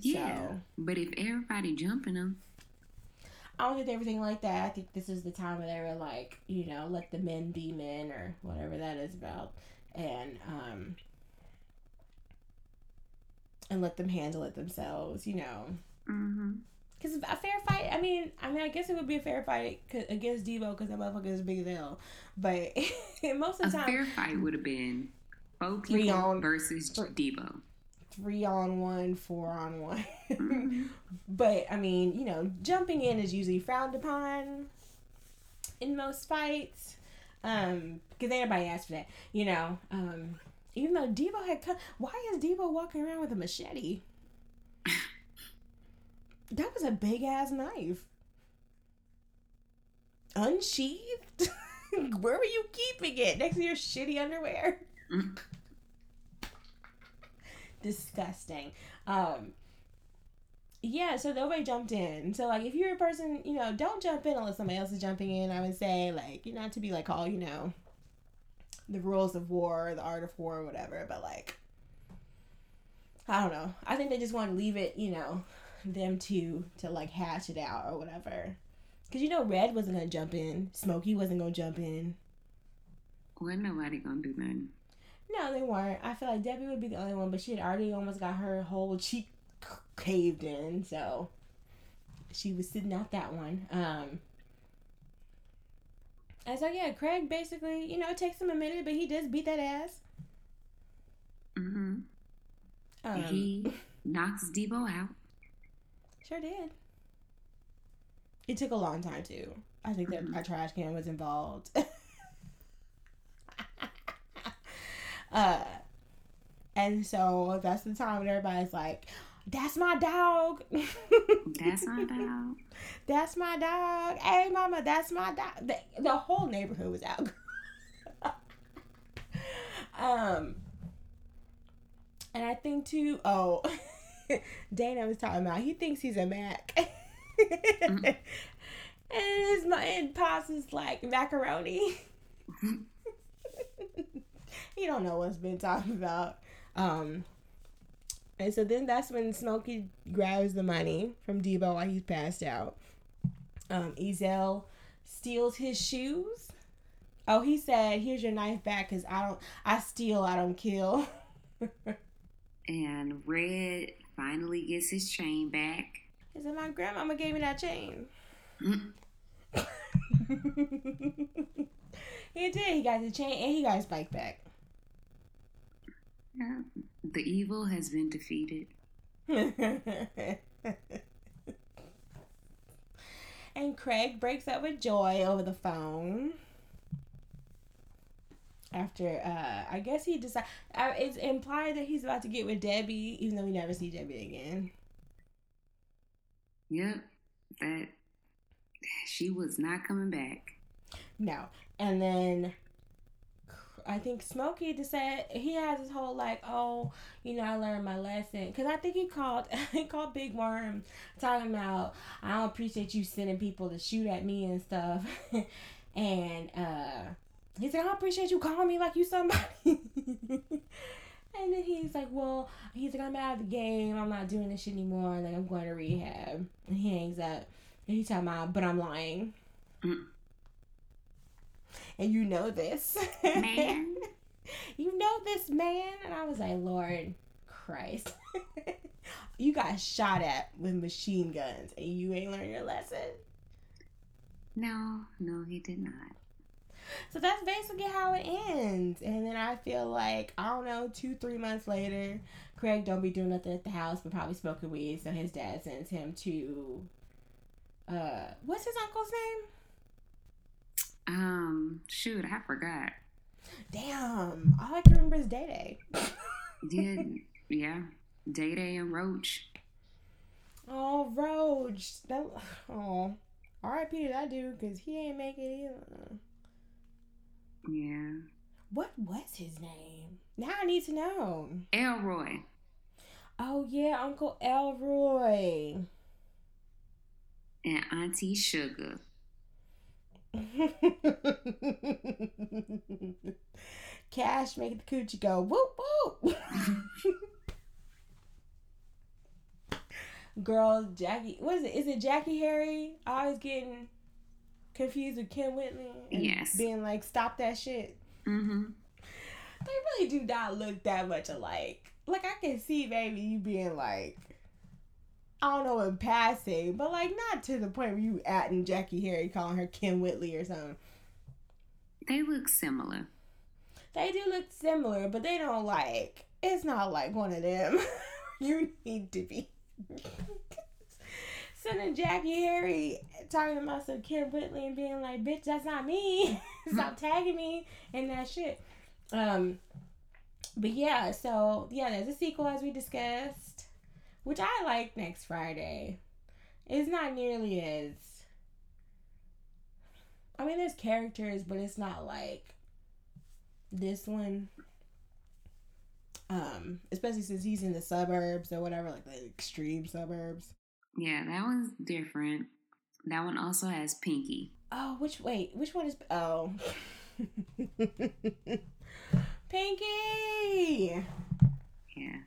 S4: Yeah.
S2: So,
S4: But if everybody jumping them,
S2: I don't think everything like that. I think this is the time where they were like, you know, let the men be men or whatever that is about, and um, and let them handle it themselves. You know,
S4: mm-hmm.
S2: because a fair fight. I mean, I mean, I guess it would be a fair fight against Debo because that motherfucker is big as hell. But most of the time, a
S4: fair fight would have been people versus
S2: three. Three on one, four on one.
S4: Mhm.
S2: But I mean, you know, jumping in is usually frowned upon in most fights. Um, because anybody asked for that, you know. Um, even though Debo had come, why is Debo walking around with a machete? that was a big ass knife. Unsheathed? Where were you keeping it? Next to your shitty underwear? Disgusting. Um, yeah, so nobody jumped in. So like if you're a person, you know, don't jump in unless somebody else is jumping in. I would say like you not to be like all, you know, the rules of war, the art of war, whatever, but like I don't know. I think they just want to leave it, you know, them to to like hash it out or whatever. Cause you know Red wasn't gonna jump in, Smokey wasn't gonna jump in.
S4: Well, nobody gonna do nothing.
S2: No, they weren't. I feel like Debbie would be the only one, but she had already almost got her whole cheek caved in, so she was sitting out that one. Um, and so yeah, Craig basically, you know, it takes him a minute, but he does beat that ass.
S4: Mm-hmm.
S2: Um,
S4: he knocks Debo out.
S2: sure did. It took a long time too. I think that
S4: Mhm.
S2: a trash can was involved. uh, and so that's the time when everybody's like, "That's my dog."
S4: That's my dog.
S2: That's my dog. Hey, mama, that's my dog. The, the whole neighborhood was out. um, and I think too. Oh, Dana was talking about he thinks he's a Mac, and his and Pops is like macaroni. He don't know what's been talking about. Um, and so then that's when Smokey grabs the money from Debo while he's passed out. Um, Ezal steals his shoes. Oh, he said, "Here's your knife back, cause I don't, I steal, I don't kill."
S4: And Red finally gets his chain back.
S2: He said, "My grandmama gave me that chain."
S4: Mm.
S2: he did. He got the chain and he got his bike back.
S4: Yeah. The evil has been defeated.
S2: and Craig breaks up with Joy over the phone. After, uh, I guess he decide. Uh, it's implied that he's about to get with Debbie, even though we never see Debbie again.
S4: Yep. That she was not coming back.
S2: No, and then I think Smokey decided he has his whole like, oh, you know, I learned my lesson because I think he called he called Big Worm talking about I don't appreciate you sending people to shoot at me and stuff, and uh, he's like I appreciate you calling me like you somebody. And then he's like, "Well, he's like, I'm out of the game. I'm not doing this shit anymore. Like, I'm going to rehab." And he hangs up. And he's talking about, "But I'm lying."
S4: Mm.
S2: And you know this,
S4: Man.
S2: you know this man. And I was like, Lord Christ, you got shot at with machine guns, and you ain't learned your lesson.
S4: No, no, he did not.
S2: So that's basically how it ends. And then I feel like, I don't know, two, three months later, Craig don't be doing nothing at the house, but probably smoking weed. So his dad sends him to, uh, what's his uncle's name?
S4: Um, shoot, I forgot.
S2: Damn, all I can remember is Day Day.
S4: Did yeah, Day Day and Roach.
S2: Oh, Roach. That, oh, R.I.P. to that dude, because he ain't make it either.
S4: Yeah,
S2: What was his name? Now I need to know.
S4: Elroy.
S2: Oh, yeah, Uncle Elroy.
S4: and Auntie Sugar.
S2: Cash make the coochie go whoop whoop. Girl, Jackie, what is it? Is it Jackée Harry? I always getting confused with Kym Whitley.
S4: Yes.
S2: Being like, stop that shit.
S4: Mm-hmm.
S2: They really do not look that much alike. Like I can see maybe you being like, I don't know, in passing, but like not to the point where you atting Jackée Harry calling her Kym Whitley or something.
S4: They look similar.
S2: They do look similar, but they don't like. It's not like one of them. you need to be sending Jackée Harry talking about some Kym Whitley and being like, "Bitch, that's not me. Stop tagging me and that shit." Um, but yeah, so yeah, there's a sequel as we discussed, which I like next Friday. It's not nearly as. I mean, there's characters, but it's not like this one. Um, especially since he's in the suburbs or whatever, like the extreme suburbs.
S4: Yeah, that one's different. That one also has Pinky.
S2: Oh, which wait, which one is oh Pinky
S4: Yeah.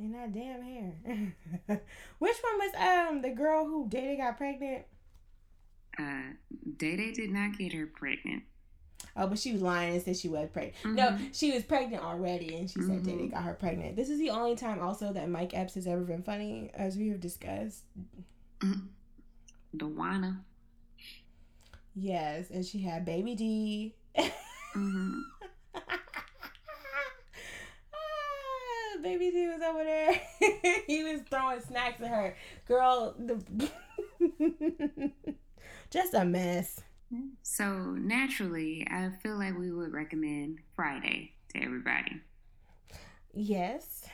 S2: And that damn hair. which one was um the girl who Day Day got pregnant?
S4: Uh, Day Day did not get her pregnant.
S2: Oh, but she was lying and said she was pregnant. No,
S4: Mhm.
S2: she was pregnant already, and she said Day Day
S4: Mhm.
S2: got her pregnant. This is the only time also that Mike Epps has ever been funny, as we have discussed.
S4: Dewana.
S2: Yes, and she had baby D. baby D was over there. he was throwing snacks at her. Girl, the just a mess.
S4: So naturally, I feel like we would recommend Friday to everybody.
S2: Yes,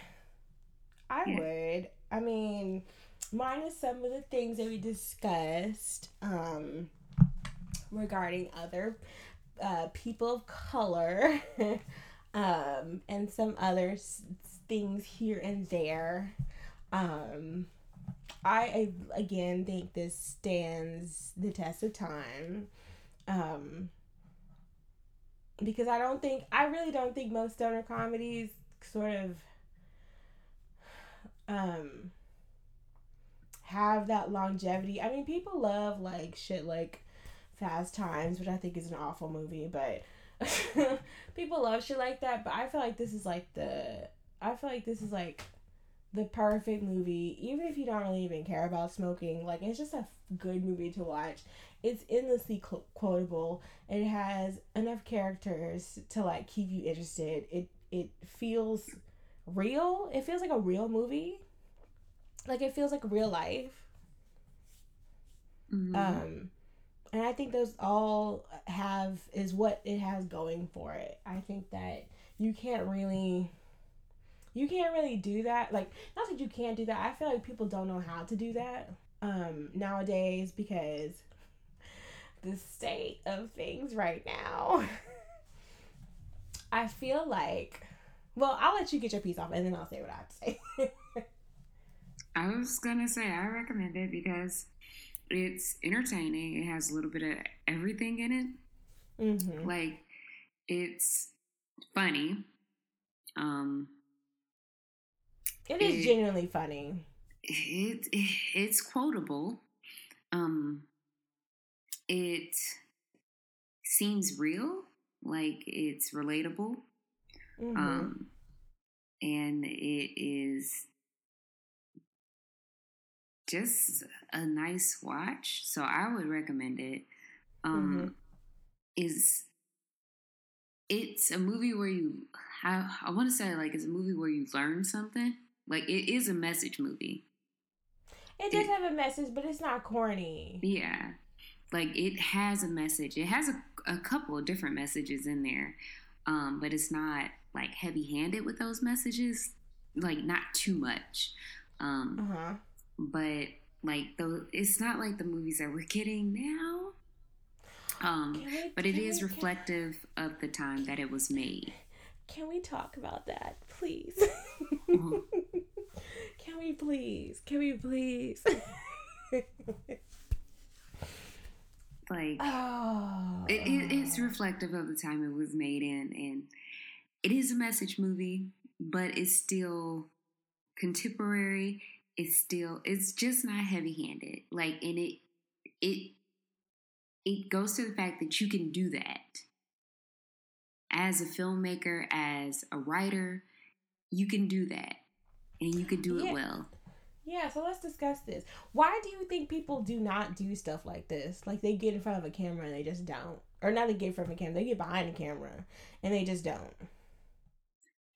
S2: I
S4: Yeah.
S2: would. I mean, minus some of the things that we discussed um, regarding other uh, people of color um, and some other s- things here and there. Um, I, I again think this stands the test of time. Um, because I don't think I really don't think most stoner comedies sort of um have that longevity. I mean, people love like shit like Fast Times, which I think is an awful movie, but people love shit like that. But I feel like this is like the I feel like this is like the perfect movie, even if you don't really even care about smoking. Like it's just a good movie to watch. It's endlessly qu- quotable. It has enough characters to like keep you interested. It it feels real. It feels like a real movie. Like it feels like real life.
S4: Mhm.
S2: Um and I think those all have is what it has going for it. I think that you can't really you can't really do that. Like not that you can't do that. I feel like people don't know how to do that um nowadays because the state of things right now. I feel like well, I'll let you get your piece off and then I'll say what I have to say.
S4: I was gonna say I recommend it because it's entertaining. It has a little bit of everything in it.
S2: mm-hmm.
S4: Like it's funny. Um,
S2: It is
S4: It-
S2: genuinely funny.
S4: it, it it's quotable. Um, it seems real, like it's relatable.
S2: Mhm.
S4: Um, and it is just a nice watch. So I would recommend it. Um, Is it's a movie where you I, I want to say like it's a movie where you learn something. Like it is a message movie.
S2: It does
S4: It-
S2: have a message, but it's not corny.
S4: Yeah. Like it has a message. It has a, a couple of different messages in there. Um, but it's not like heavy handed with those messages. Like not too much. Um,
S2: Uh huh.
S4: but like the it's not like the movies that we're getting now. Um, but it is reflective of the time that it was made.
S2: Can we talk about that, please? Can we please? Can we please?
S4: Like
S2: oh.
S4: it, it, it's reflective of the time it was made in, and it is a message movie, but it's still contemporary. It's still it's just not heavy handed. Like and it it it goes to the fact that you can do that as a filmmaker, as a writer, you can do that and you can do
S2: Yeah.
S4: it well.
S2: Yeah, so let's discuss this. Why do you think people do not do stuff like this? Like they get in front of a camera and they just don't. Or not they get in front of a camera, they get behind a camera and they just don't.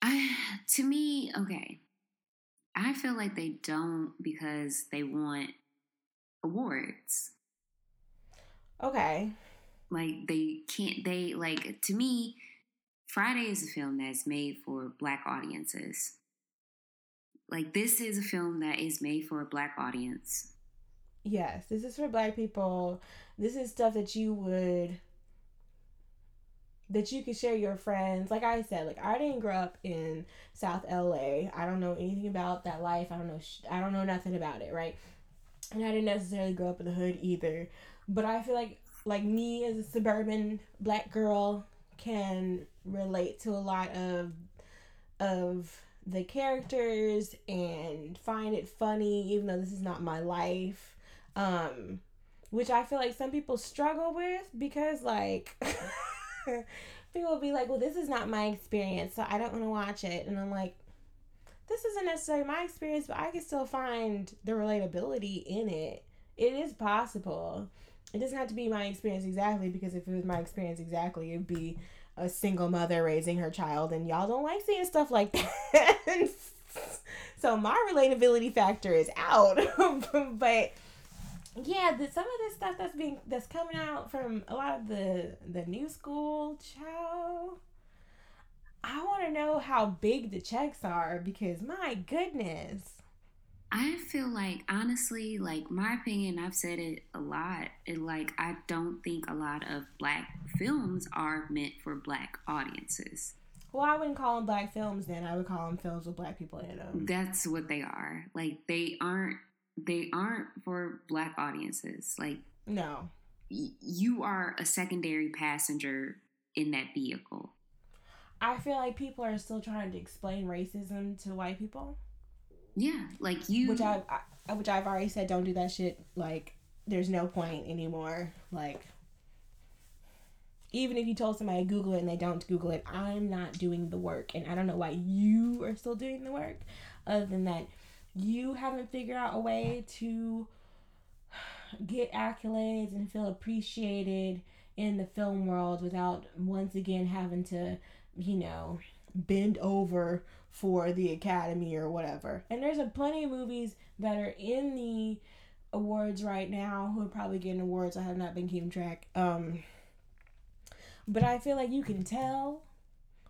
S4: I to me, okay. I feel like they don't because they want awards.
S2: Okay.
S4: Like they can't they like to me Friday is a film that's made for black audiences. Like this is a film that is made for a black audience.
S2: Yes, this is for black people. This is stuff that you would that you could share your friends. Like I said, like I didn't grow up in South LA. I don't know anything about that life. I don't know sh- I don't know nothing about it, right? And I didn't necessarily grow up in the hood either. But I feel like like me as a suburban black girl can relate to a lot of of the characters and find it funny even though this is not my life. Um which i feel like some people struggle with because like people will be like well this is not my experience so i don't want to watch it. And i'm like this isn't necessarily my experience but i can still find the relatability in it. It is possible. It doesn't have to be my experience exactly because if it was my experience exactly it'd be a single mother raising her child and y'all don't like seeing stuff like that. So my relatability factor is out. But yeah the, some of this stuff that's being that's coming out from a lot of the the new school child i want to know how big the checks are because my goodness
S4: I feel like honestly, like my opinion, I've said it a lot. And like I don't think a lot of black films are meant for black audiences.
S2: well i wouldn't call them black films then i would call them films with black people in them
S4: That's what they are. Like they aren't they aren't for black audiences. Like
S2: no
S4: y- you are a secondary passenger in that vehicle.
S2: i feel like people are still trying to explain racism to white people
S4: Yeah, like you
S2: which I, I which I've already said don't do that shit. Like there's no point anymore. Like even if you told somebody Google it and they don't Google it, I'm not doing the work, and I don't know why you are still doing the work. Other than that, you haven't figured out a way to get accolades and feel appreciated in the film world without once again having to, you know, bend over for the academy or whatever. And there's a plenty of movies that are in the awards right now who are probably getting awards. I have not been keeping track. Um but I feel like you can tell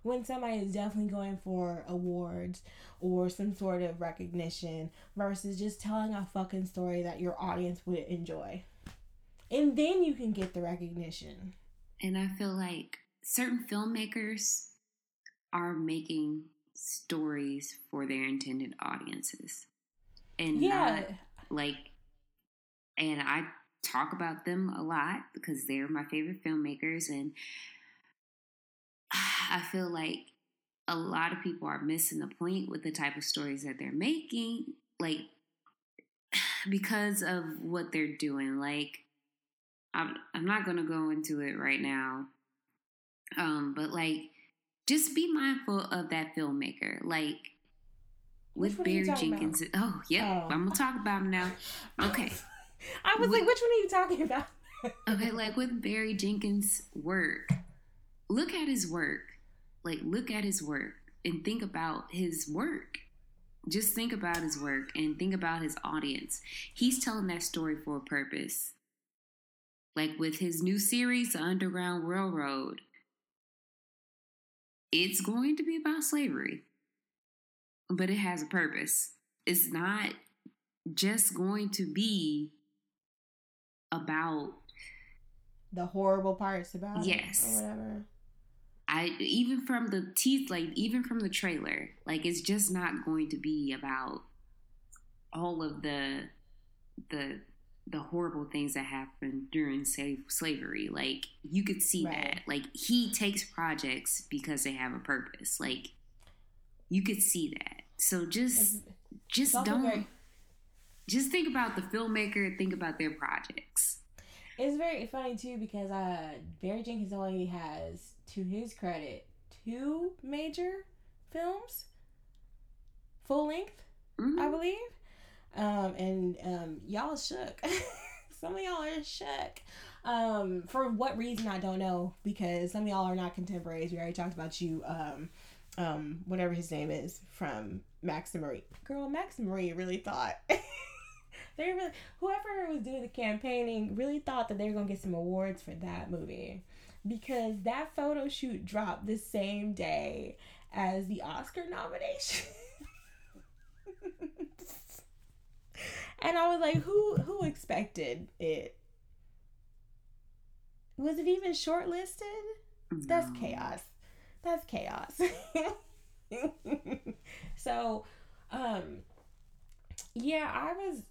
S2: when somebody is definitely going for awards or some sort of recognition versus just telling a fucking story that your audience would enjoy. And then you can get the recognition.
S4: and I feel like certain filmmakers are making stories for their intended audiences. And
S2: Yeah.
S4: not like and I talk about them a lot because they're my favorite filmmakers and I feel like a lot of people are missing the point with the type of stories that they're making like because of what they're doing like I'm I'm not going to go into it right now um but like just be mindful of that filmmaker like with Barry
S2: talking about?
S4: Jenkins oh yeah
S2: Oh.
S4: I'm going to talk about him now okay
S2: I was like, which one are you talking about?
S4: okay, like with Barry Jenkins' work, look at his work. Like, look at his work and think about his work. Just think about his work and think about his audience. He's telling that story for a purpose. Like with his new series, The Underground Railroad, it's going to be about slavery, but it has a purpose. It's not just going to be about
S2: the horrible parts about
S4: Yes.
S2: it or whatever.
S4: I even from the teeth, like even from the trailer, like it's just not going to be about all of the the the horrible things that happened during slave, slavery. Like you could see
S2: Right.
S4: that. Like he takes projects because they have a purpose. Like you could see that. So just
S2: It's-
S4: just
S2: it's
S4: don't
S2: very-
S4: just think about the filmmaker, think about their projects.
S2: It's very funny too because uh Barry Jenkins only has, to his credit, two major films, full length,
S4: Mhm.
S2: I believe. Um, and um, y'all shook. some of y'all are shook. Um, for what reason I don't know because some of y'all are not contemporaries. We already talked about you. Um, um, whatever his name is from Max and Marie. Girl, Max and Marie really thought. They really, whoever was doing the campaigning really thought that they were gonna get some awards for that movie, because that photo shoot dropped the same day as the Oscar nomination. and I was like, who who expected it? Was it even shortlisted? That's chaos. That's chaos. so, um, yeah, I was.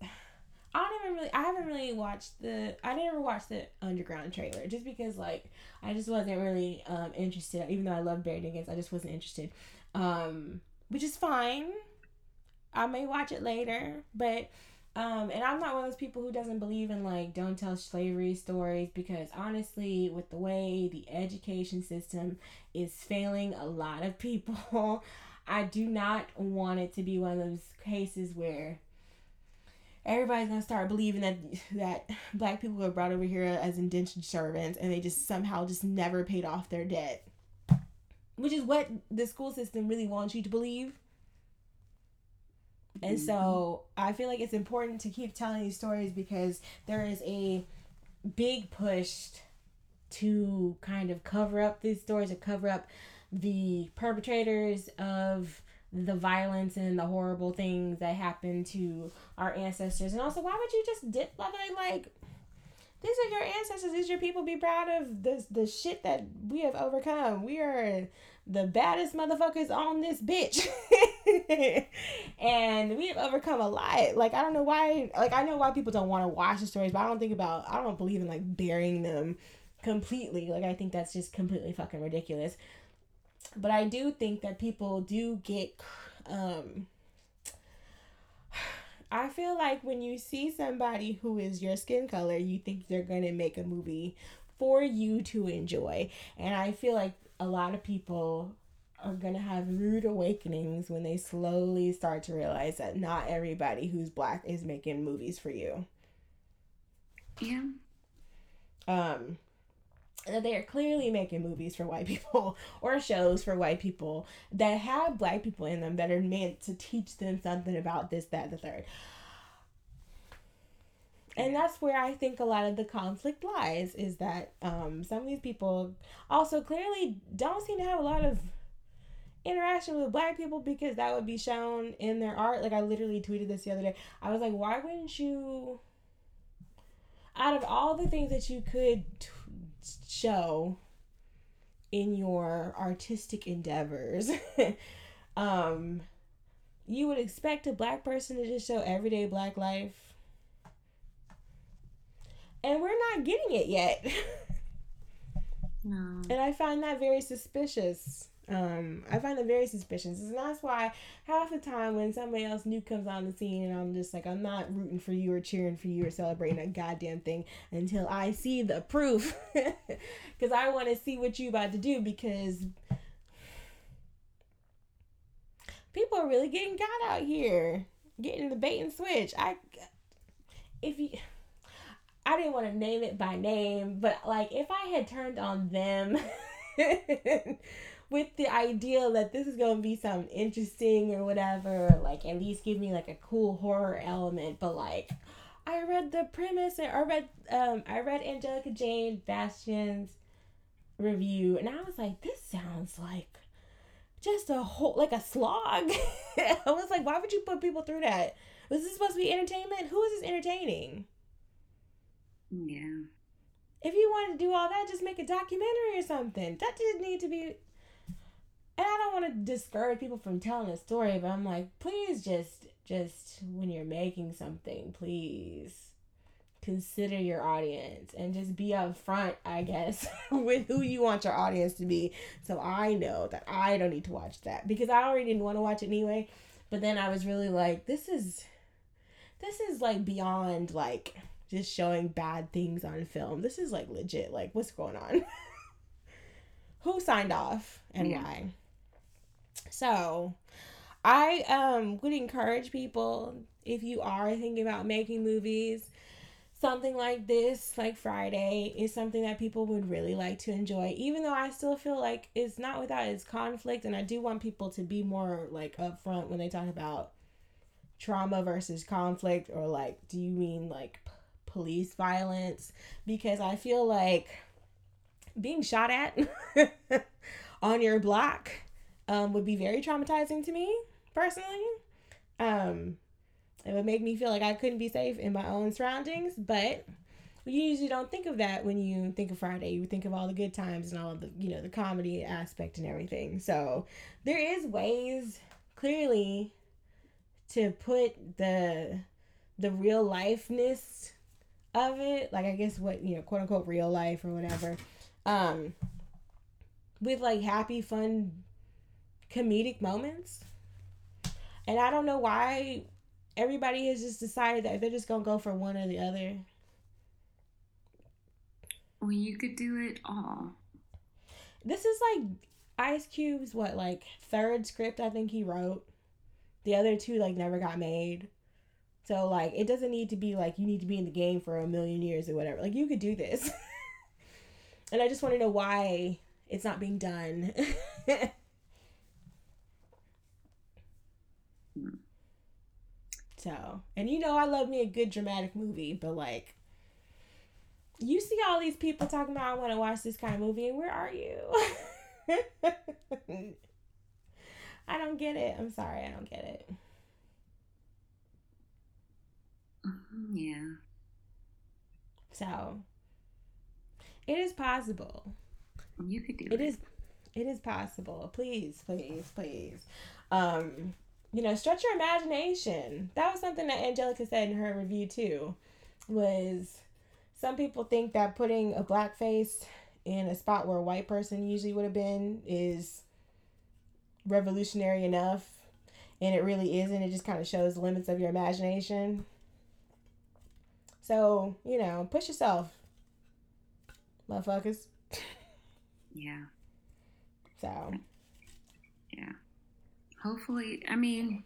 S2: I don't even really. I haven't really watched the. I never watched the Underground trailer just because, like, I just wasn't really um interested. Even though I love Barry Jenkins, I just wasn't interested. Um, which is fine. I may watch it later, but um, and I'm not one of those people who doesn't believe in like don't tell slavery stories because honestly, with the way the education system is failing a lot of people, I do not want it to be one of those cases where everybody's gonna start believing that that black people were brought over here as indentured servants and they just somehow just never paid off their debt, which is what the school system really wants you to believe. And mm-hmm. so I feel like it's important to keep telling these stories because there is a big push to kind of cover up these stories, to cover up the perpetrators of the violence and the horrible things that happened to our ancestors. And also, why would you just dip like like these are your ancestors, these are your people. Be proud of this the shit that we have overcome. We are the baddest motherfuckers on this bitch. and we have overcome a lot. Like I don't know why like I know why people don't want to watch the stories, but I don't think about I don't believe in like burying them completely. Like I think that's just completely fucking ridiculous. But I do think that people do get um I feel like when you see somebody who is your skin color, you think they're going to make a movie for you to enjoy. And I feel like a lot of people are going to have rude awakenings when they slowly start to realize that not everybody who's black is making movies for you.
S4: Yeah.
S2: Um that they are clearly making movies for white people or shows for white people that have black people in them that are meant to teach them something about this, that, the third. And that's where I think a lot of the conflict lies is that um, some of these people also clearly don't seem to have a lot of interaction with black people because that would be shown in their art. Like I literally tweeted this the other day. I was like, why wouldn't you out of all the things that you could t- show in your artistic endeavors um you would expect a black person to just show everyday black life and we're not getting it yet
S4: No.
S2: and i find that very suspicious um i find that very suspicious. And that's why half the time when somebody else new comes on the scene and i'm just like i'm not rooting for you or cheering for you or celebrating a goddamn thing until i see the proof. Because i want to see what you about to do because people are really getting got out here getting the bait and switch. I if you I didn't want to name it by name, but like if I had turned on them with the idea that this is going to be something interesting or whatever, like at least give me like a cool horror element, but like I read the premise and I read um I read Angelica Jade Bastién's review and I was like this sounds like just a whole like a slog. I was like why would you put people through that? Was this supposed to be entertainment? Who is this entertaining?
S4: Yeah.
S2: if you wanted to do all that, just make a documentary or something. That didn't need to be. And I don't want to discourage people from telling a story, but I'm like, please just, just when you're making something, please consider your audience and just be upfront, I guess, with who you want your audience to be. So I know that I don't need to watch that because I already didn't want to watch it anyway. But then I was really like, this is this is like beyond like just showing bad things on film. This is like legit. Like, what's going on? Who signed off and
S4: Yeah.
S2: why? So, I um would encourage people if you are thinking about making movies, something like this, like Friday, is something that people would really like to enjoy. Even though I still feel like it's not without its conflict, and I do want people to be more like upfront when they talk about trauma versus conflict, or like, do you mean like p- police violence? Because I feel like being shot at on your block um, would be very traumatizing to me personally. Um, it would make me feel like I couldn't be safe in my own surroundings, but you usually don't think of that when you think of Friday. You think of all the good times and all the, you know, the comedy aspect and everything. So there is ways clearly to put the the real lifeness of it, like I guess what, you know, quote unquote real life or whatever. Um with like happy, fun comedic moments. And I don't know why everybody has just decided that they're just gonna go for one or the other.
S4: Well, you could do it all.
S2: This is like Ice Cube's what like third script I think he wrote. The other two like never got made. So like it doesn't need to be like you need to be in the game for a million years or whatever. Like you could do this. and I just want to know why it's not being done. so, and you know I love me a good dramatic movie, but like you see all these people talking about I want to watch this kind of movie, and where are you? I don't get it. I'm sorry, I don't get it.
S4: Mhm, Yeah.
S2: So it is possible.
S4: You could do it.
S2: It is it is possible. Please, please, please. Um, you know, stretch your imagination. That was something that Angelica said in her review too. Was some people think that putting a black face in a spot where a white person usually would have been is revolutionary enough and it really isn't. It just kind of shows the limits of your imagination. So, you know, push yourself, motherfuckers.
S4: Yeah.
S2: So.
S4: Hopefully, I mean,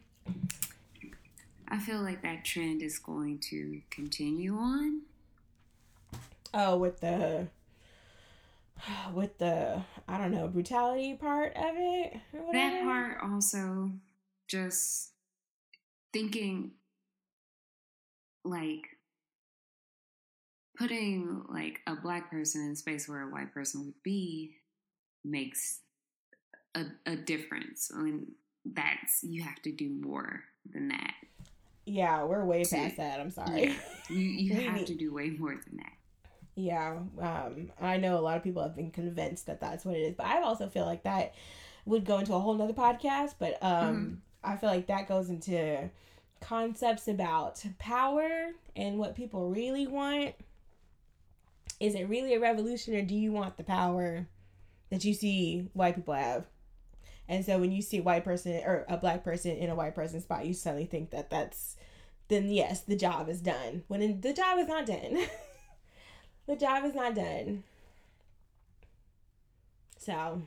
S4: I feel like that trend is going to continue on.
S2: oh, with the with the I don't know brutality part of it
S4: That part also just thinking like putting like a black person in a space where a white person would be makes a, a difference. I mean, that's you have to do more than that.
S2: Yeah, we're way
S4: To-
S2: past that. I'm sorry.
S4: Yeah. You you have
S2: need-
S4: to do way more than that.
S2: Yeah, um, I know a lot of people have been convinced that that's what it is, but I also feel like that would go into a whole nother podcast. But um, I feel like that goes into concepts about power and what people really want. Is it really a revolution, or do you want the power that you see white people have? And so when you see a white person or a black person in a white person spot, you suddenly think that that's then yes, the job is done. When in, the job is not done. the job is not done. So,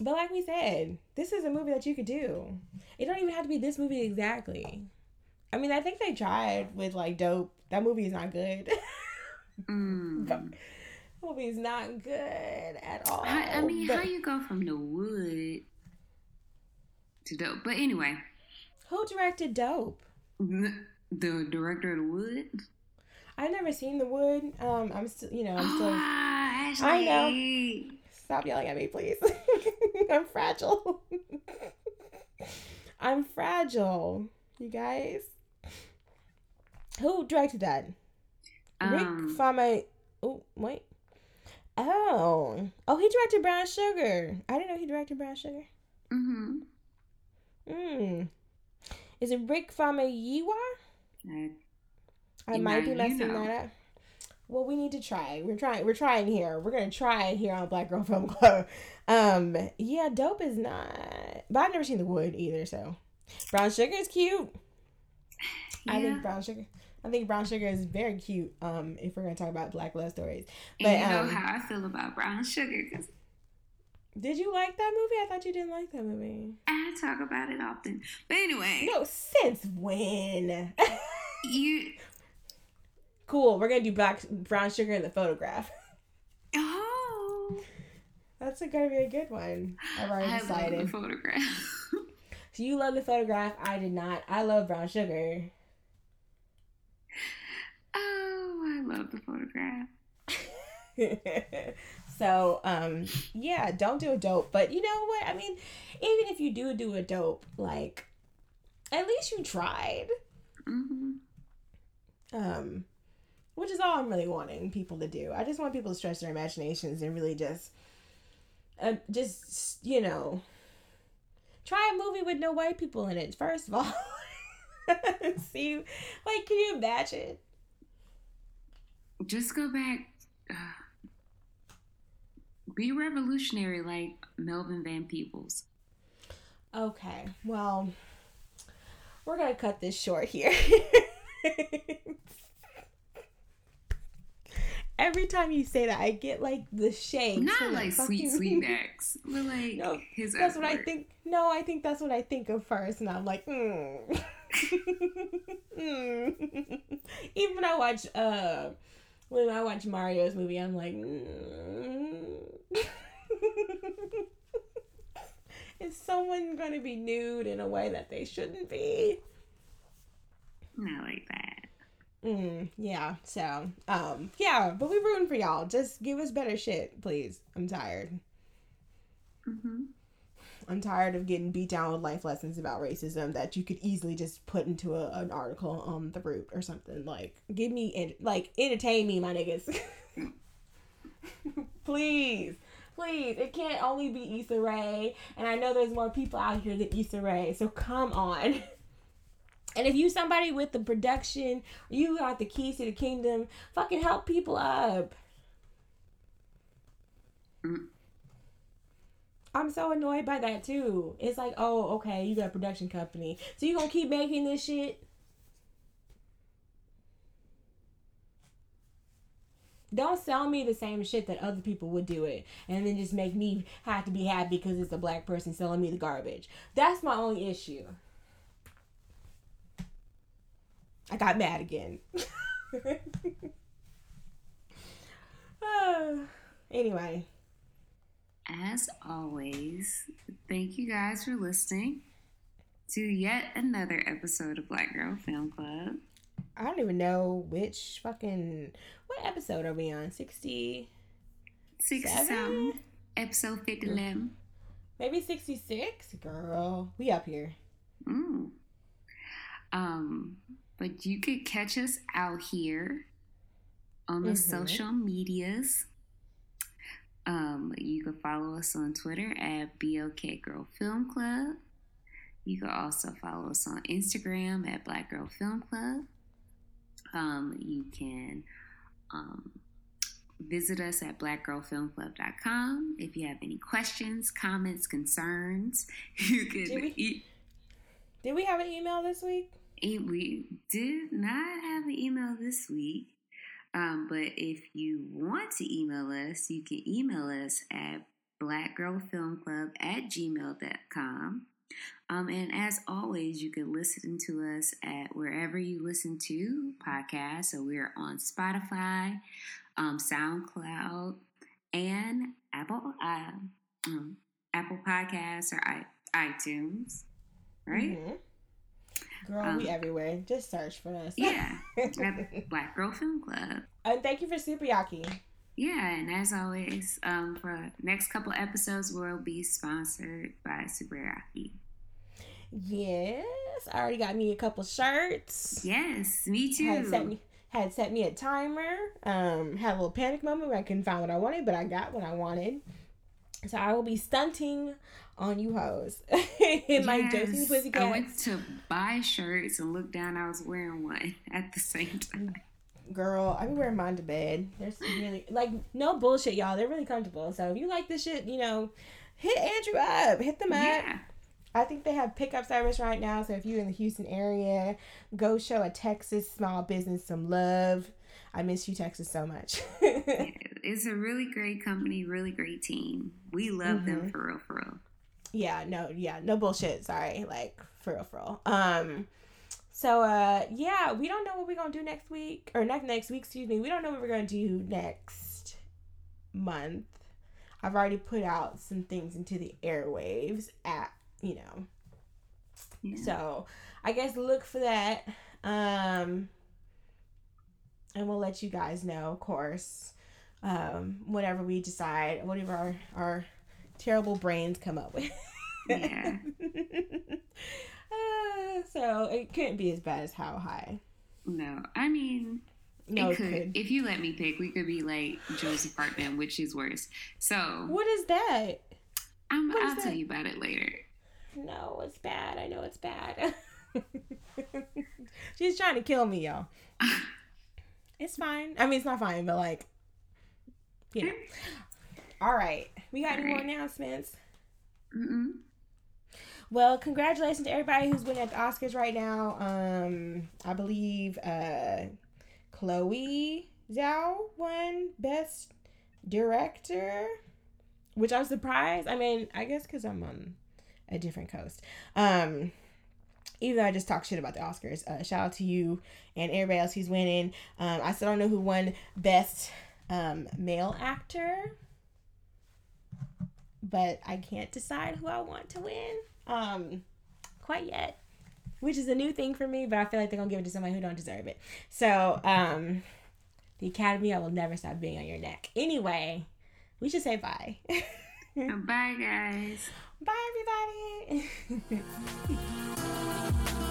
S2: but like we said, this is a movie that you could do. It don't even have to be this movie exactly. I mean, I think they tried with like Dope. That movie is not good.
S4: Mm.
S2: movie is not good at all.
S4: I, I mean,
S2: But
S4: how you go from the wood to dope? But anyway,
S2: who directed Dope?
S4: the director of the wood.
S2: I've never seen The Wood. Um, I'm still, you know, I'm still.
S4: Ashley.
S2: I know. Stop yelling at me, please. I'm fragile. I'm fragile, you guys. Who directed that? Rick
S4: Um,
S2: Fama. Oh, wait. Oh. Oh, he directed Brown Sugar. I didn't know he directed Brown Sugar.
S4: mm-hmm.
S2: Hmm. Is it Rick Famuyiwa?
S4: I
S2: I
S4: You
S2: might
S4: know,
S2: be
S4: you
S2: messing
S4: know.
S2: that up. Well, we need to try. We're trying. We're trying here. We're gonna try it here on Black Girl Film Club. Um, yeah, dope is not. But I've never seen the wood either. So, brown sugar is cute. I
S4: Yeah.
S2: think brown sugar. I think brown sugar is very cute. Um, if we're gonna talk about black love stories. but And
S4: you know
S2: um,
S4: how I feel about brown sugar because
S2: did you like that movie? I thought you didn't like that movie.
S4: I talk about it often. But anyway,
S2: No, since when?
S4: you.
S2: cool. We're gonna do black brown sugar in the photograph.
S4: Oh,
S2: That's a, gonna be a good one. I've already
S4: I love the photograph.
S2: So you love the photograph. I did not. I love brown sugar.
S4: oh, I love the photograph.
S2: so um yeah, don't do a dope. But you know what? I mean, even if you do do a dope, like at least you tried.
S4: hmm
S2: Um which is all I'm really wanting people to do. I just want people to stretch their imaginations and really just uh, just you know try a movie with no white people in it first of all. See like can you imagine?
S4: Just go back. Uh, be revolutionary like Melvin Van Peebles.
S2: Okay, well, we're gonna cut this short here. Every time you say that, I get like the shakes.
S4: Not like sweet
S2: fucking-
S4: sweetbacks, but like
S2: No,
S4: his
S2: That's what I think. No, I think that's what I think of first, and I'm like, mm. Mm. Even I watch, uh, when I watch Mario's movie, I'm like, mm. is someone gonna be nude in a way that they shouldn't be?
S4: Not like that.
S2: Mm, yeah. So, um, yeah, but we're rooting for y'all. Just give us better shit, please. I'm tired.
S4: Mm hmm
S2: I'm tired of getting beat down with life lessons about racism that you could easily just put into a, an article on the root or something. Like, give me, like, entertain me, my niggas. please, please. It can't only be Issa Rae, and I know there's more people out here than Issa Rae. So come on. And if you somebody with the production, you got the keys to the kingdom, fucking help people up.
S4: Mm.
S2: I'm so annoyed by that too. It's like, oh, okay, you got a production company. So you gonna keep making this shit? Don't sell me the same shit that other people would do it and then just make me have to be happy because it's a black person selling me the garbage. That's my only issue. I got mad again. Ah, anyway,
S4: As always, thank you guys for listening to yet another episode of Black Girl Film Club.
S2: I don't even know which fucking what episode are we on? 60
S4: Six some episode fifty
S2: maybe 66? Girl, we up here.
S4: Mm. Um, but you could catch us out here on the
S2: Mhm.
S4: social medias. Um, you can follow us on Twitter at BOK Girl Film Club. You can also follow us on Instagram at Black Girl Film Club. Um, you can um, visit us at blackgirlfilmclub.com. If you have any questions, comments, concerns, you can
S2: Did we-
S4: e-
S2: Did we have an email this week?
S4: We did not have an email this week. Um, but if you want to email us, you can email us at blackgirlfilmclub at gmail.com. Um, and as always, you can listen to us at wherever you listen to podcasts. So we're on Spotify, um, SoundCloud, and Apple uh, um, Apple Podcasts or I- iTunes. Right?
S2: Mhm. Girl, we
S4: Um,
S2: everywhere. Just search for us.
S4: Yeah, Black Girl Film Club.
S2: and thank you for Super Yaki.
S4: Yeah, and as always, um, for next couple episodes, we'll be sponsored by Superaki.
S2: Yes, I already got me a couple shirts.
S4: Yes, me
S2: Had set
S4: too.
S2: me had set me a timer. Um, had a little panic moment where I couldn't find what I wanted, but I got what I wanted. So I will be stunting on you hoes in my Josie
S4: Yes,
S2: Pussycat.
S4: I went to buy shirts and looked down. I was wearing one at the same time.
S2: Girl, I be wearing mine to bed. They're really like no bullshit, y'all. They're really comfortable. So if you like this shit, you know, hit Andrew up, hit them up.
S4: Yeah.
S2: I think they have pickup service right now. So if you're in the Houston area, go show a Texas small business some love. I miss you, Texas, so much.
S4: It's a really great company, really great team. We love them mm-hmm. for real, for real.
S2: Yeah, no, yeah, no bullshit. Sorry, like for real, for real. Um, so uh, yeah, we don't know what we're gonna do next week or next next week. Excuse me. We don't know what we're gonna do next month. I've already put out some things into the airwaves at you know
S4: Yeah.
S2: So I guess look for that. Um and we'll let you guys know, of course. Um, whatever we decide, whatever our, our terrible brains come up with.
S4: Yeah.
S2: Uh, so it couldn't be as bad as how high.
S4: No, I mean,
S2: No,
S4: it could.
S2: could.
S4: If you let me pick, we could be like Joseph Hartman, which is worse. So
S2: What is that?
S4: I'm,
S2: what is
S4: I'll tell
S2: that?
S4: you about it later.
S2: No, it's bad. I know it's bad. She's trying to kill me, y'all. It's fine. I mean, it's not fine, but like, you know. All right. We got any more announcements?
S4: Mm-mm.
S2: Well, congratulations to everybody who's winning at the Oscars right now. Um, I believe uh, Chloe Zhao won Best Director, which I'm surprised. I mean, I guess because I'm on a different coast. Um, even though I just talk shit about the Oscars, uh, shout out to you and everybody else who's winning. Um, I still don't know who won Best um, Male Actor, but I can't decide who I want to win um, quite yet, which is a new thing for me. But I feel like they're gonna give it to somebody who don't deserve it. So, um, the Academy, I will never stop being on your neck. Anyway, we should say bye.
S4: Bye, guys.
S2: bye, everybody.